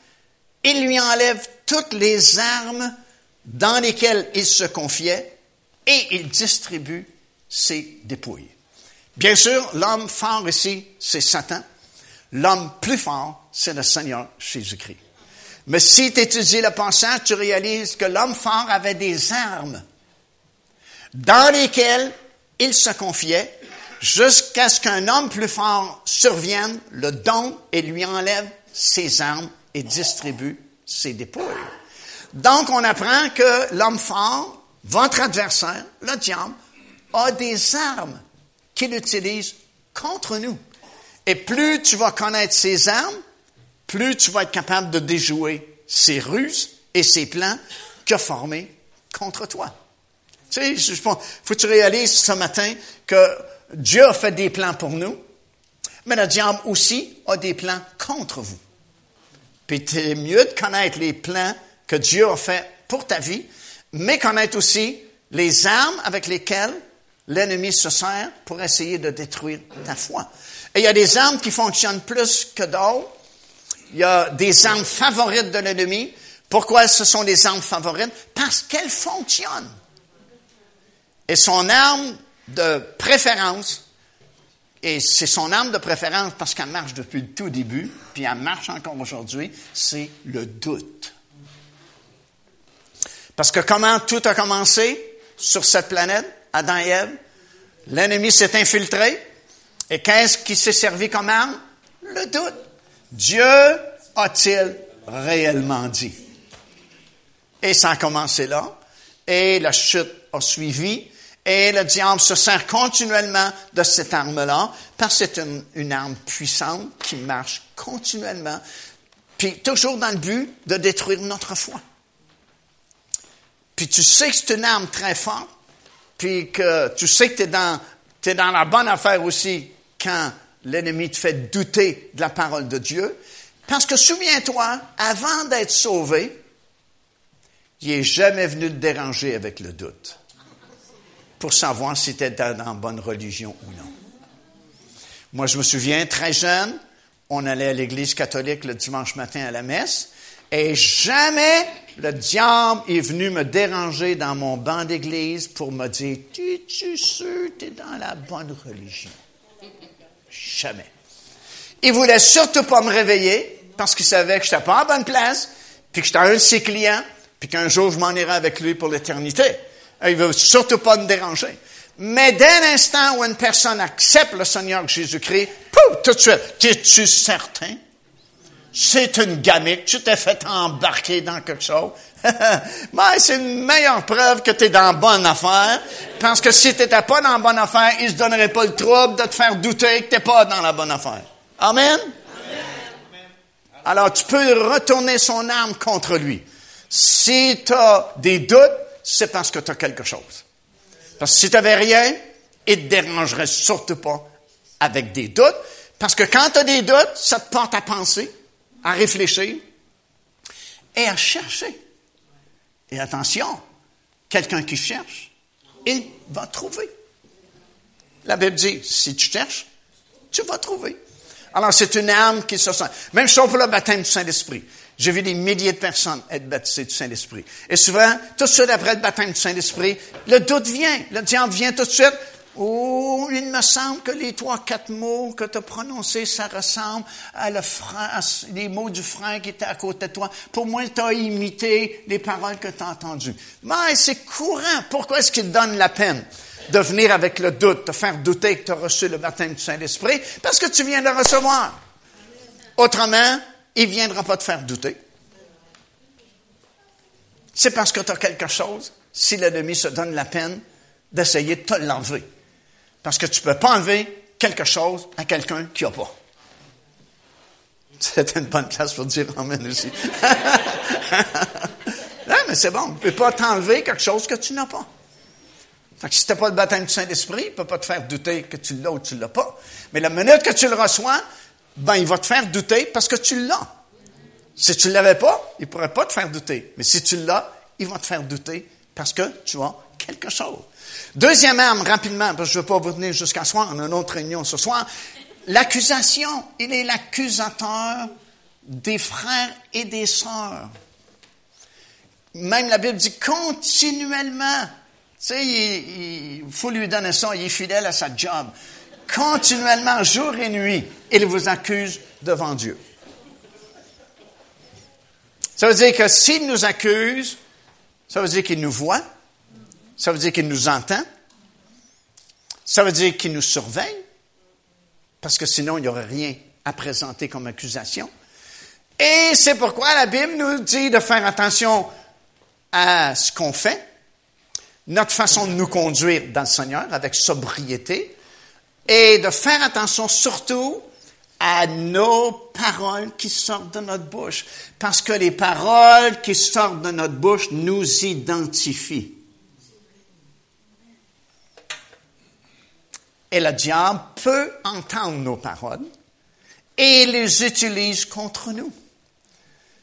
il lui enlève toutes les armes dans lesquelles il se confiait et il distribue ses dépouilles. Bien sûr, l'homme fort ici, c'est Satan. L'homme plus fort, c'est le Seigneur Jésus-Christ. Mais si tu étudies le passage, tu réalises que l'homme fort avait des armes dans lesquelles il se confiait jusqu'à ce qu'un homme plus fort survienne, le donne et lui enlève ses armes et distribue ses dépouilles. Donc, on apprend que l'homme fort, votre adversaire, le diable, a des armes qu'il utilise contre nous. Et plus tu vas connaître ses armes, plus tu vas être capable de déjouer ses ruses et ses plans qu'il a formés contre toi. Tu sais, il faut que tu réalises ce matin que Dieu a fait des plans pour nous, mais le diable aussi a des plans contre vous. Puis c'est mieux de connaître les plans que Dieu a fait pour ta vie, mais connaître aussi les armes avec lesquelles l'ennemi se sert pour essayer de détruire ta foi. Et il y a des armes qui fonctionnent plus que d'autres. Il y a des armes favorites de l'ennemi. Pourquoi ce sont des armes favorites? Parce qu'elles fonctionnent. Et son arme de préférence, et c'est son arme de préférence parce qu'elle marche depuis le tout début, puis elle marche encore aujourd'hui, c'est le doute. Parce que comment tout a commencé sur cette planète, Adam et Ève? L'ennemi s'est infiltré, et qu'est-ce qui s'est servi comme arme? Le doute. Dieu a-t-il réellement dit? Et ça a commencé là. Et la chute a suivi. Et le diable se sert continuellement de cette arme-là, parce que c'est une, arme puissante qui marche continuellement, puis toujours dans le but de détruire notre foi. Puis tu sais que c'est une arme très forte, puis que tu sais que tu dans, es dans la bonne affaire aussi quand l'ennemi te fait douter de la parole de Dieu. Parce que souviens-toi, avant d'être sauvé, il n'est jamais venu te déranger avec le doute pour savoir si tu étais dans la bonne religion ou non. Moi, je me souviens, très jeune, on allait à l'église catholique le dimanche matin à la messe, et jamais le diable est venu me déranger dans mon banc d'église pour me dire, es-tu sûr que tu es dans la bonne religion? Jamais. Il voulait surtout pas me réveiller parce qu'il savait que je n'étais pas en bonne place, puis que j'étais un de ses clients, puis qu'un jour je m'en irai avec lui pour l'éternité. Il veut surtout pas me déranger. Mais dès l'instant où une personne accepte le Seigneur Jésus-Christ, tout de suite, es-tu certain? C'est une gamique, tu t'es fait embarquer dans quelque chose. (laughs) Mais c'est une meilleure preuve que tu es dans bonne affaire. Parce que si tu n'étais pas dans la bonne affaire, il ne se donnerait pas le trouble de te faire douter que tu n'es pas dans la bonne affaire. Amen? Alors, tu peux retourner son âme contre lui. Si tu as des doutes, c'est parce que tu as quelque chose. Parce que si tu n'avais rien, il ne te dérangerait surtout pas avec des doutes, parce que quand tu as des doutes, ça te porte à penser, à réfléchir et à chercher. Et attention, quelqu'un qui cherche, il va trouver. La Bible dit, si tu cherches, tu vas trouver. Alors, c'est une âme qui se sent. Même chose pour le baptême du Saint-Esprit. J'ai vu des milliers de personnes être baptisées du Saint-Esprit. Et souvent, tout de suite après le baptême du Saint-Esprit, le doute vient. Le diable vient tout de suite. Oh, il me semble que les trois, quatre mots que tu as prononcés, ça ressemble à, le les mots du frère qui était à côté de toi. Pour moi, tu as imité les paroles que tu as entendues. Mais c'est courant. Pourquoi est-ce qu'il donne la peine de venir avec le doute, te faire douter que tu as reçu le baptême du Saint-Esprit? Parce que tu viens de recevoir. Autrement, il ne viendra pas te faire douter. C'est parce que tu as quelque chose, si l'ennemi se donne la peine d'essayer de te l'enlever. Parce que tu ne peux pas enlever quelque chose à quelqu'un qui n'a pas. C'est une bonne place pour dire Amen aussi. (laughs) non, mais c'est bon. Tu ne peux pas t'enlever quelque chose que tu n'as pas. Fait que si tu n'as pas le baptême du Saint-Esprit, il ne peut pas te faire douter que tu l'as ou tu ne l'as pas. Mais la minute que tu le reçois, ben, il va te faire douter parce que tu l'as. Si tu ne l'avais pas, il ne pourrait pas te faire douter. Mais si tu l'as, il va te faire douter parce que tu as quelque chose. Deuxième arme, rapidement, parce que je ne veux pas vous tenir jusqu'à soir, on a une autre réunion ce soir. L'accusation. Il est l'accusateur des frères et des sœurs. Même la Bible dit continuellement. Tu sais, il, faut lui donner ça, il est fidèle à sa job. Continuellement, jour et nuit, il vous accuse devant Dieu. Ça veut dire que s'il nous accuse, ça veut dire qu'il nous voit, ça veut dire qu'il nous entend. Ça veut dire qu'il nous surveille, parce que sinon, il n'y aurait rien à présenter comme accusation. Et c'est pourquoi la Bible nous dit de faire attention à ce qu'on fait, notre façon de nous conduire dans le Seigneur avec sobriété, et de faire attention surtout à nos paroles qui sortent de notre bouche, parce que les paroles qui sortent de notre bouche nous identifient. Et le diable peut entendre nos paroles et les utilise contre nous.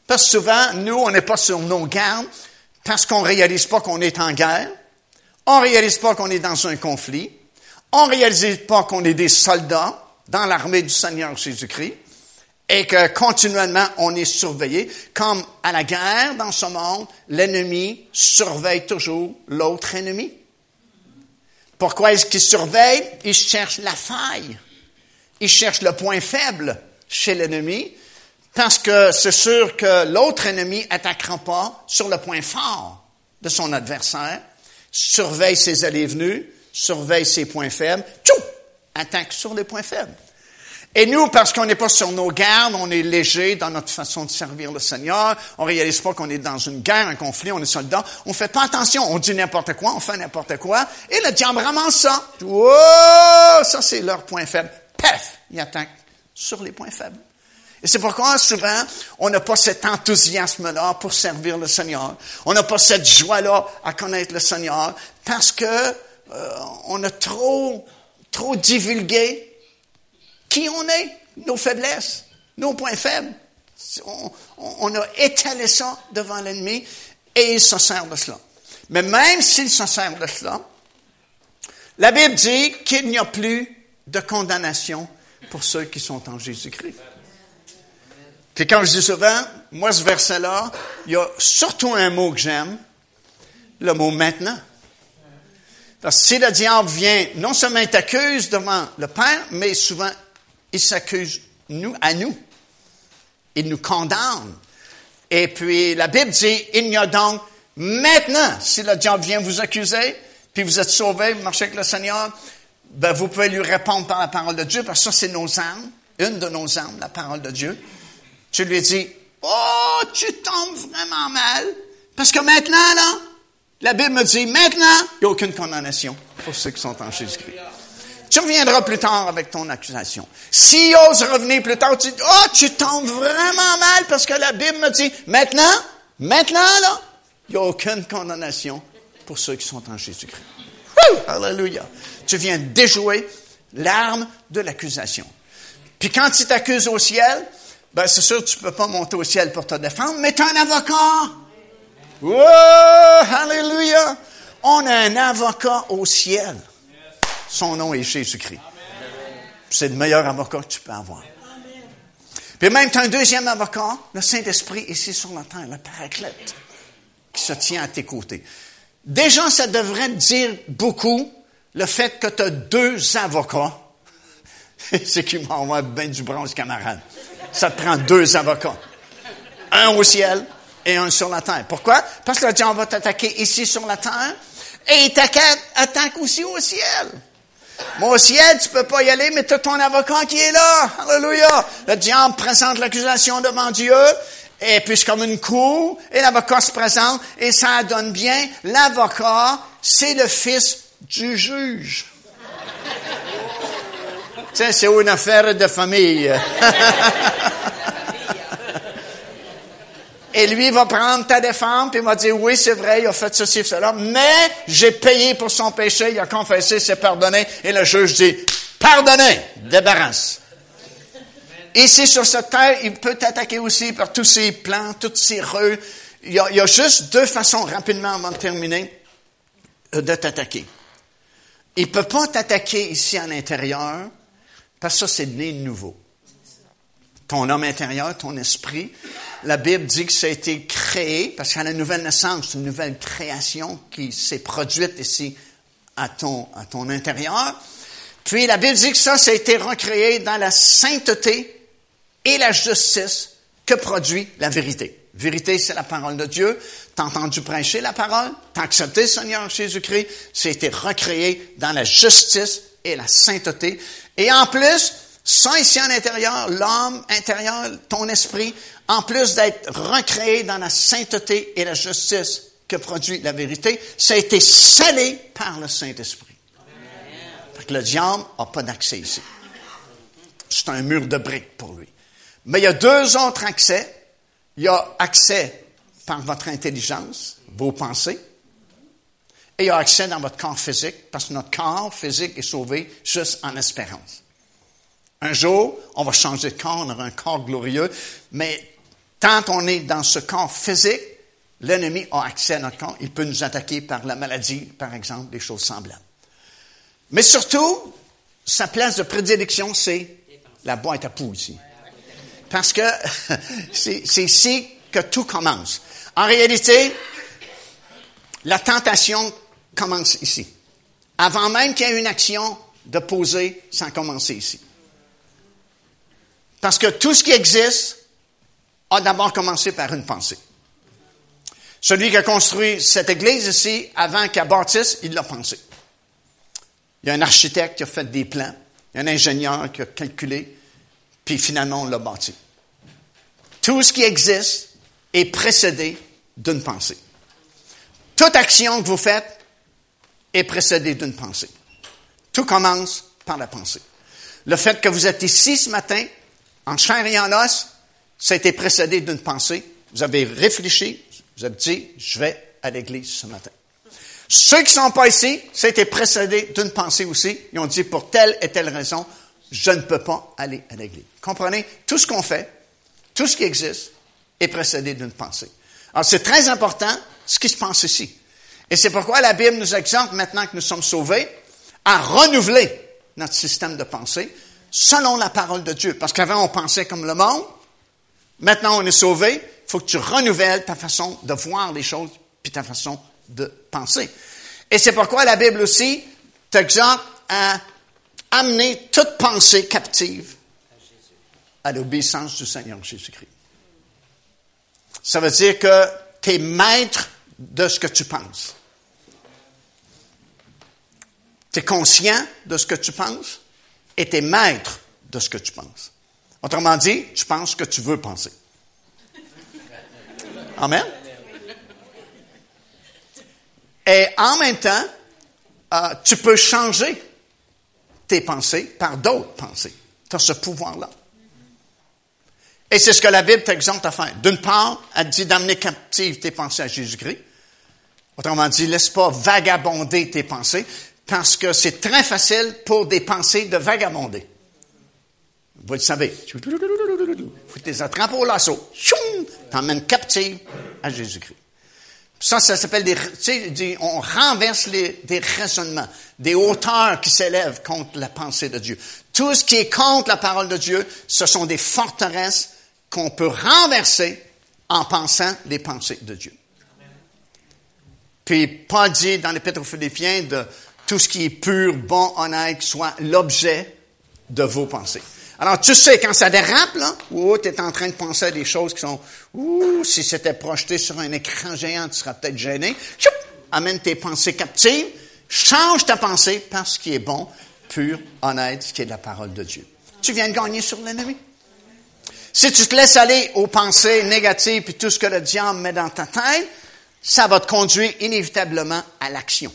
Parce que souvent, nous, on n'est pas sur nos gardes parce qu'on réalise pas qu'on est en guerre. On réalise pas qu'on est dans un conflit. On réalise pas qu'on est des soldats dans l'armée du Seigneur Jésus-Christ et que continuellement on est surveillé. Comme à la guerre dans ce monde, l'ennemi surveille toujours l'autre ennemi. Pourquoi est-ce qu'il surveille? Il cherche la faille. Il cherche le point faible chez l'ennemi, parce que c'est sûr que l'autre ennemi attaquera pas sur le point fort de son adversaire, surveille ses allées venues, surveille ses points faibles, tchou, attaque sur les points faibles. Et nous, parce qu'on n'est pas sur nos gardes, on est léger dans notre façon de servir le Seigneur, on réalise pas qu'on est dans une guerre, un conflit, on est soldat, on fait pas attention, on dit n'importe quoi, on fait n'importe quoi, et le diable ramasse ça. Oh, ça c'est leur point faible. Paf! Il attaque sur les points faibles. Et c'est pourquoi souvent, on n'a pas cet enthousiasme-là pour servir le Seigneur. On n'a pas cette joie-là à connaître le Seigneur parce que euh, on a trop, trop divulgué qui on est, nos faiblesses, nos points faibles. On, a étalé ça devant l'ennemi et il se sert de cela. Mais même s'il se sert de cela, la Bible dit qu'il n'y a plus de condamnation pour ceux qui sont en Jésus-Christ. Puis quand je dis souvent, moi ce verset-là, il y a surtout un mot que j'aime, le mot maintenant. Parce que si le diable vient, non seulement il t'accuse devant le Père, mais souvent il s'accuse nous, à nous. Il nous condamne. Et puis la Bible dit, il y a donc maintenant, si le diable vient vous accuser, puis vous êtes sauvé, vous marchez avec le Seigneur, ben vous pouvez lui répondre par la parole de Dieu, parce que ça c'est nos âmes, une de nos âmes, la parole de Dieu. Tu lui dis, oh, tu tombes vraiment mal, parce que maintenant, là, la Bible me dit, maintenant, il n'y a aucune condamnation pour ceux qui sont en Jésus-Christ. Tu reviendras plus tard avec ton accusation. S'il ose revenir plus tard, tu dis, oh, tu tombes vraiment mal parce que la Bible me dit, maintenant, maintenant, là, il n'y a aucune condamnation pour ceux qui sont en Jésus-Christ. Alléluia. Tu viens déjouer L'arme de l'accusation. Puis quand il t'accuse au ciel, ben c'est sûr tu peux pas monter au ciel pour te défendre, mais tu as un avocat. Oh, Alléluia! On a un avocat au ciel. Son nom est Jésus-Christ. C'est le meilleur avocat que tu peux avoir. Puis même, tu as un deuxième avocat, le Saint-Esprit, ici sur la terre, le Paraclète, qui se tient à tes côtés. Déjà, ça devrait dire beaucoup le fait que tu as deux avocats. (laughs) C'est qui m'envoie bien du bronze, camarade. Ça te prend deux avocats. Un au ciel et un sur la terre. Pourquoi? Parce que le diable va t'attaquer ici sur la terre et il t'attaque aussi au ciel. Moi, au ciel, tu peux pas y aller, mais tu as ton avocat qui est là. Alléluia. Le diable présente l'accusation devant Dieu. Et puis, c'est comme une cour, et l'avocat se présente, et ça donne bien. L'avocat, c'est le fils du juge. (laughs) tu sais, c'est une affaire de famille? (laughs) Et lui va prendre ta défense, puis il va dire, oui, c'est vrai, il a fait ceci, cela, mais j'ai payé pour son péché, il a confessé, c'est pardonné. Et le juge dit, pardonné, débarrasse. Ici, sur cette terre, il peut t'attaquer aussi par tous ses plans, toutes ses rues. Il y, a, juste deux façons, rapidement avant de terminer, euh, de t'attaquer. Il peut pas t'attaquer ici à l'intérieur, parce que ça, c'est né nouveau. Ton homme intérieur, ton esprit, la Bible dit que ça a été créé, parce a la nouvelle naissance, une nouvelle création qui s'est produite ici à ton, à ton intérieur. Puis la Bible dit que ça, ça a été recréé dans la sainteté et la justice que produit la vérité. Vérité, c'est la parole de Dieu. T'as entendu prêcher la parole, t'as accepté Seigneur Jésus-Christ, ça a été recréé dans la justice et la sainteté. Et en plus, ça ici à l'intérieur, l'homme intérieur, ton esprit, en plus d'être recréé dans la sainteté et la justice que produit la vérité, ça a été scellé par le Saint-Esprit. que le diable n'a pas d'accès ici. C'est un mur de briques pour lui. Mais il y a deux autres accès. Il y a accès par votre intelligence, vos pensées, et il y a accès dans votre corps physique, parce que notre corps physique est sauvé juste en espérance. Un jour, on va changer de corps, on aura un corps glorieux, mais Tant on est dans ce corps physique, l'ennemi a accès à notre corps. Il peut nous attaquer par la maladie, par exemple, des choses semblables. Mais surtout, sa place de prédilection, c'est la boîte à poux ici. Parce que (laughs) c'est ici que tout commence. En réalité, la tentation commence ici. Avant même qu'il y ait une action de poser, ça a commencé ici. Parce que tout ce qui existe a d'abord commencé par une pensée. Celui qui a construit cette église ici, avant qu'elle bâtisse, il l'a pensé. Il y a un architecte qui a fait des plans, il y a un ingénieur qui a calculé, puis finalement on l'a bâti. Tout ce qui existe est précédé d'une pensée. Toute action que vous faites est précédée d'une pensée. Tout commence par la pensée. Le fait que vous êtes ici ce matin, en chair et en os, ça a été précédé d'une pensée. Vous avez réfléchi, vous avez dit, je vais à l'église ce matin. Ceux qui ne sont pas ici, ça a été précédé d'une pensée aussi. Ils ont dit, pour telle et telle raison, je ne peux pas aller à l'église. Comprenez? Tout ce qu'on fait, tout ce qui existe, est précédé d'une pensée. Alors, c'est très important ce qui se passe ici. Et c'est pourquoi la Bible nous exhorte, maintenant que nous sommes sauvés, à renouveler notre système de pensée selon la parole de Dieu. Parce qu'avant, on pensait comme le monde, Maintenant, on est sauvé. Il faut que tu renouvelles ta façon de voir les choses puis ta façon de penser. Et c'est pourquoi la Bible aussi t'exhorte à amener toute pensée captive à l'obéissance du Seigneur Jésus-Christ. Ça veut dire que tu es maître de ce que tu penses. Tu es conscient de ce que tu penses et tu es maître de ce que tu penses. Autrement dit, tu penses que tu veux penser. Amen? Et en même temps, euh, tu peux changer tes pensées par d'autres pensées. Tu as ce pouvoir-là. Et c'est ce que la Bible t'exhorte à faire. D'une part, elle dit d'amener captive tes pensées à Jésus-Christ. Autrement dit, laisse pas vagabonder tes pensées. Parce que c'est très facile pour des pensées de vagabonder. Vous le savez. Vous les attrapes au lasso. T'emmènes captive à Jésus-Christ. Ça, ça s'appelle des, on renverse les, des raisonnements, des hauteurs qui s'élèvent contre la pensée de Dieu. Tout ce qui est contre la parole de Dieu, ce sont des forteresses qu'on peut renverser en pensant les pensées de Dieu. Puis Paul dit dans l'Épître aux Philippiens de tout ce qui est pur, bon, honnête, soit l'objet de vos pensées. Alors, tu sais, quand ça dérape, là, ou tu es en train de penser à des choses qui sont, ouh, si c'était projeté sur un écran géant, tu seras peut-être gêné. Choup, amène tes pensées captives, change ta pensée par ce qui est bon, pur, honnête, ce qui est de la parole de Dieu. Tu viens de gagner sur l'ennemi. Si tu te laisses aller aux pensées négatives et tout ce que le diable met dans ta tête, ça va te conduire inévitablement à l'action.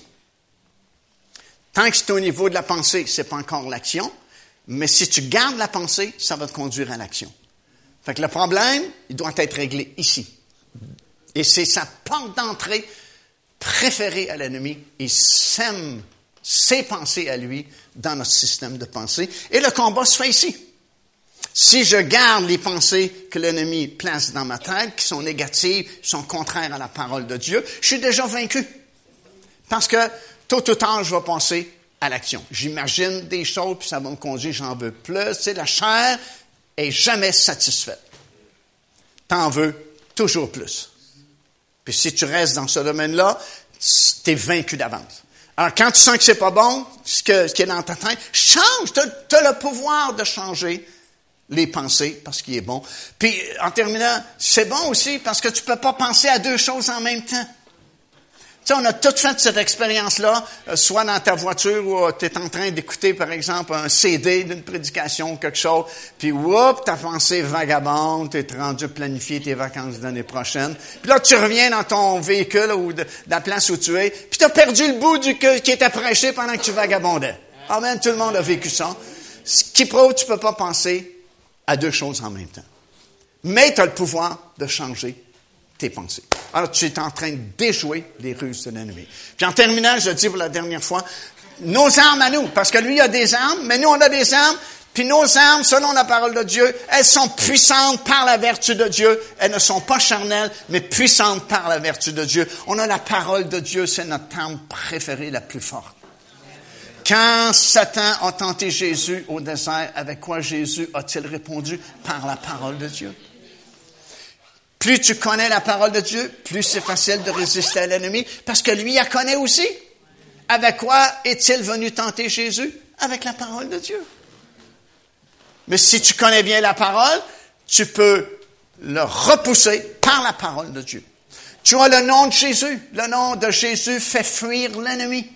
Tant que c'est au niveau de la pensée, c'est pas encore l'action. Mais si tu gardes la pensée, ça va te conduire à l'action. Fait que le problème, il doit être réglé ici. Et c'est sa porte d'entrée préférée à l'ennemi. Il sème ses pensées à lui dans notre système de pensée. Et le combat se fait ici. Si je garde les pensées que l'ennemi place dans ma tête, qui sont négatives, sont contraires à la parole de Dieu, je suis déjà vaincu. Parce que tôt ou tard, je vais penser à l'action. J'imagine des choses, puis ça va me conduire, j'en veux plus. Tu sais, la chair est jamais satisfaite. T'en veux toujours plus. Puis si tu restes dans ce domaine-là, tu es vaincu d'avance. Alors, quand tu sens que c'est pas bon, ce, que, ce qui est dans ta tête, change. Tu as, le pouvoir de changer les pensées parce qu'il est bon. Puis, en terminant, c'est bon aussi parce que tu peux pas penser à deux choses en même temps. Tu sais, on a toutes fait cette expérience-là, euh, soit dans ta voiture où tu es en train d'écouter, par exemple, un CD d'une prédication ou quelque chose, puis whoop, ta pensée vagabonde, tu es rendu planifier tes vacances l'année prochaine. Puis là, tu reviens dans ton véhicule ou de, la place où tu es, puis tu as perdu le bout du qui était prêché pendant que tu vagabondais. Amen, tout le monde a vécu ça. Ce qui prouve que tu peux pas penser à deux choses en même temps. Mais tu as le pouvoir de changer tes pensées. Alors, tu es en train de déjouer les ruses de l'ennemi. Puis en terminant, je dis pour la dernière fois, nos armes à nous, parce que lui a des armes, mais nous on a des armes, puis nos armes, selon la parole de Dieu, elles sont puissantes par la vertu de Dieu. Elles ne sont pas charnelles, mais puissantes par la vertu de Dieu. On a la parole de Dieu, c'est notre arme préférée, la plus forte. Quand Satan a tenté Jésus au désert, avec quoi Jésus a-t-il répondu? Par la parole de Dieu. Plus tu connais la parole de Dieu, plus c'est facile de résister à l'ennemi, parce que lui, la connaît aussi. Avec quoi est-il venu tenter Jésus? Avec la parole de Dieu. Mais si tu connais bien la parole, tu peux le repousser par la parole de Dieu. Tu as le nom de Jésus. Le nom de Jésus fait fuir l'ennemi.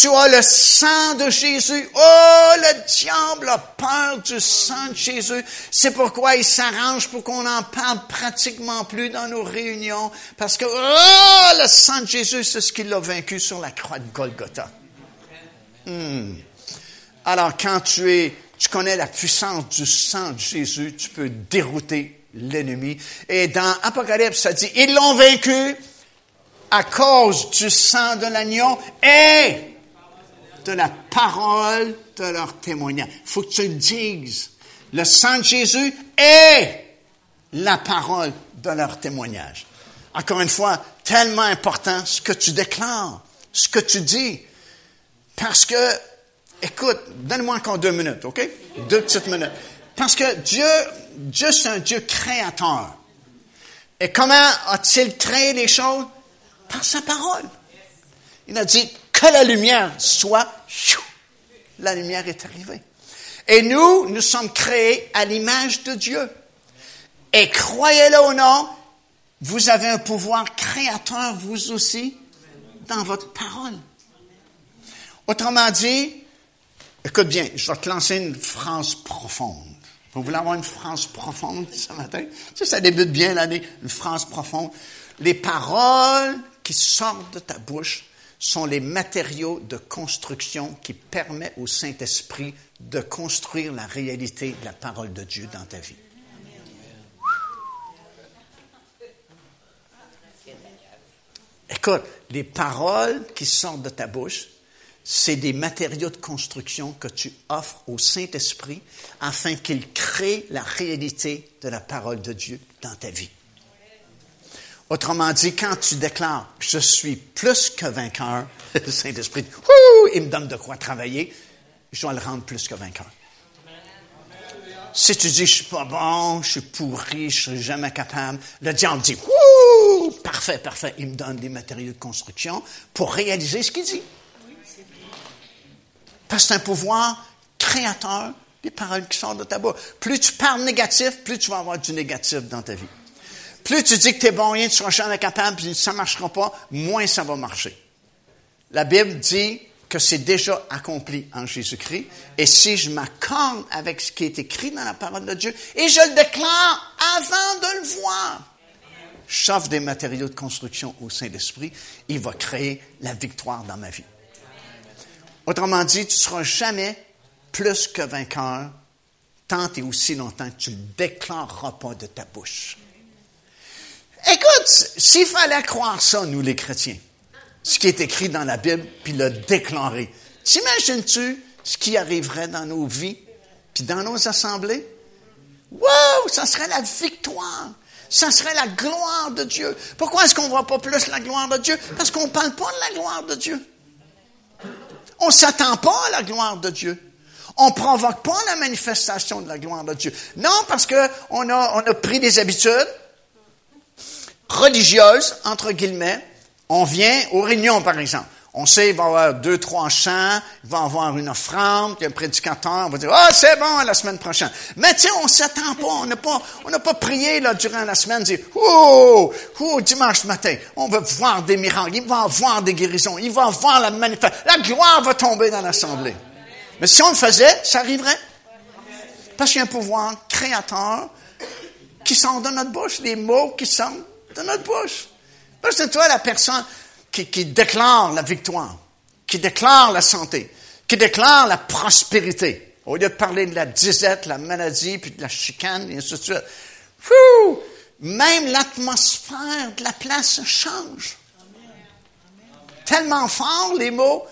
Tu as le sang de Jésus. Oh, le diable a peur du sang de Jésus. C'est pourquoi il s'arrange pour qu'on n'en parle pratiquement plus dans nos réunions. Parce que, oh, le sang de Jésus, c'est ce qui l'a vaincu sur la croix de Golgotha. Hmm. Alors, quand tu es, tu connais la puissance du sang de Jésus, tu peux dérouter l'ennemi. Et dans Apocalypse, ça dit, ils l'ont vaincu à cause du sang de l'agneau et de la parole de leur témoignage. Faut que tu le dises. Le sang de Jésus est la parole de leur témoignage. Encore une fois, tellement important ce que tu déclares, ce que tu dis. Parce que, écoute, donne-moi encore deux minutes, OK? Deux petites minutes. Parce que Dieu, Dieu c'est un Dieu créateur. Et comment a-t-il créé les choses? Par sa parole. Il a dit, que la lumière soit, la lumière est arrivée. Et nous, nous sommes créés à l'image de Dieu. Et croyez-le ou non, vous avez un pouvoir créateur, vous aussi, dans votre parole. Autrement dit, écoute bien, je vais te lancer une phrase profonde. Vous voulez avoir une phrase profonde ce matin? Sais, ça débute bien l'année, une phrase profonde. Les paroles qui sortent de ta bouche sont les matériaux de construction qui permettent au Saint-Esprit de construire la réalité de la parole de Dieu dans ta vie. Écoute, les paroles qui sortent de ta bouche, c'est des matériaux de construction que tu offres au Saint-Esprit afin qu'il crée la réalité de la parole de Dieu dans ta vie. Autrement dit, quand tu déclares je suis plus que vainqueur, (laughs) le Saint-Esprit, il me donne de quoi travailler, je dois le rendre plus que vainqueur. Si tu dis je suis pas bon, je suis pourri, je serai jamais capable, le diable dit Wouh! Parfait, parfait. Il me donne des matériaux de construction pour réaliser ce qu'il dit. Parce que c'est un pouvoir créateur des paroles qui sortent de ta bouche. Plus tu parles négatif, plus tu vas avoir du négatif dans ta vie. Plus tu dis que tu es bon rien, tu seras jamais capable, puis ça ne marchera pas, moins ça va marcher. La Bible dit que c'est déjà accompli en Jésus-Christ. Et si je m'accorde avec ce qui est écrit dans la parole de Dieu, et je le déclare avant de le voir, j'offre des matériaux de construction au Saint-Esprit, il va créer la victoire dans ma vie. Autrement dit, tu ne seras jamais plus que vainqueur tant et aussi longtemps que tu ne le déclareras pas de ta bouche. Écoute, s'il fallait croire ça, nous les chrétiens, ce qui est écrit dans la Bible, puis le déclarer, t'imagines-tu ce qui arriverait dans nos vies, puis dans nos assemblées? Wow, ça serait la victoire. Ça serait la gloire de Dieu. Pourquoi est-ce qu'on ne voit pas plus la gloire de Dieu? Parce qu'on ne parle pas de la gloire de Dieu. On ne s'attend pas à la gloire de Dieu. On ne provoque pas la manifestation de la gloire de Dieu. Non, parce qu'on a, on a pris des habitudes, religieuse, entre guillemets, on vient aux réunions, par exemple. On sait qu'il va y avoir deux, trois chants, il va y avoir une offrande, a un prédicateur, on va dire, ah, oh, c'est bon, la semaine prochaine. Mais tu sais, on s'attend pas, on n'a pas, on n'a pas prié, là, durant la semaine, dire, oh, oh, dimanche matin, on va voir des miracles, il va y avoir des guérisons, il va y avoir la manifestation, la gloire va tomber dans l'assemblée. Mais si on le faisait, ça arriverait. Parce qu'il y a un pouvoir créateur qui sort de notre bouche, des mots qui sortent de notre bouche. Parce toi la personne qui, déclare la victoire, qui déclare la santé, qui déclare la prospérité. Au lieu de parler de la disette, la maladie, puis de la chicane, et ainsi de suite. Même l'atmosphère de la place change. Tellement fort les mots.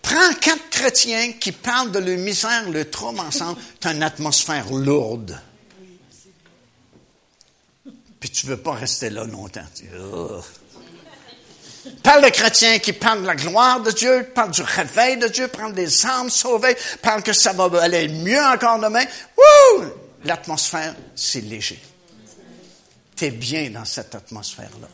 Prends quatre chrétiens qui parlent de leur misère, le trouble ensemble, tu une atmosphère lourde. Tu veux pas rester là longtemps. Parle de chrétiens qui parlent de la gloire de Dieu, parle du réveil de Dieu, parle des âmes sauvées, parle que ça va aller mieux encore demain. Wouh! L'atmosphère, c'est léger. Tu es bien dans cette atmosphère-là.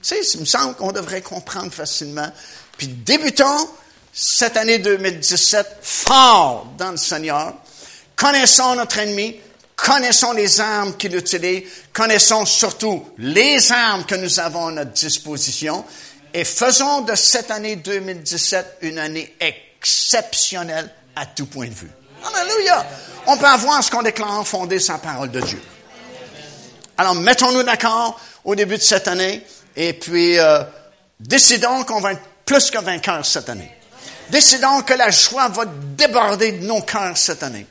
Tu sais, il me semble qu'on devrait comprendre facilement. Puis débutons cette année 2017 fort dans le Seigneur. Connaissons notre ennemi, connaissons les armes qu'il utilise, connaissons surtout les armes que nous avons à notre disposition et faisons de cette année 2017 une année exceptionnelle à tout point de vue. Alléluia! On peut avoir ce qu'on déclare fondé sur la parole de Dieu. Alors, mettons-nous d'accord au début de cette année et puis euh, décidons qu'on va être plus que vainqueurs cette année. Décidons que la joie va déborder de nos cœurs cette année.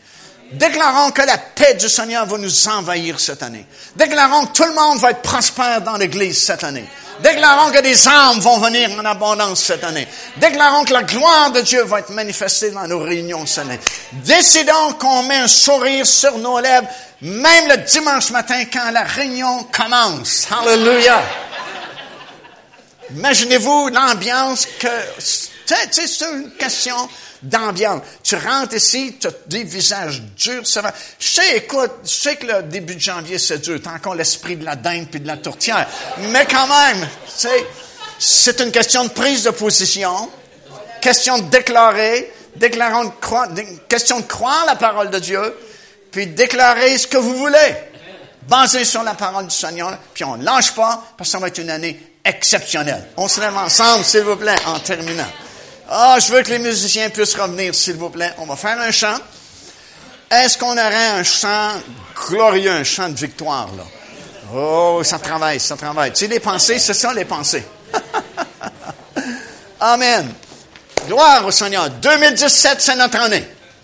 Déclarons que la paix du Seigneur va nous envahir cette année. Déclarons que tout le monde va être prospère dans l'Église cette année. Déclarons que des âmes vont venir en abondance cette année. Déclarons que la gloire de Dieu va être manifestée dans nos réunions cette année. Décidons qu'on met un sourire sur nos lèvres, même le dimanche matin quand la réunion commence. Hallelujah! Imaginez-vous l'ambiance que, c'est une question d'ambiance. Tu rentres ici, tu as des visages durs, ça va. Je sais, écoute, je sais que le début de janvier, c'est dur. T'as encore l'esprit de la dinde puis de la tourtière. Mais quand même, sais, c'est une question de prise de position, question de déclarer, déclarons de croire, question de croire la parole de Dieu, puis déclarer ce que vous voulez, basé sur la parole du Seigneur, puis on ne lâche pas, parce que ça va être une année exceptionnelle. On se lève ensemble, s'il vous plaît, en terminant. Ah, je veux que les musiciens puissent revenir, s'il vous plaît. On va faire un chant. Est-ce qu'on aurait un chant glorieux, un chant de victoire, là? Oh, ça travaille, ça travaille. Tu sais, les pensées, c'est ça, les pensées. (laughs) Amen. Gloire au Seigneur. 2017, c'est notre année.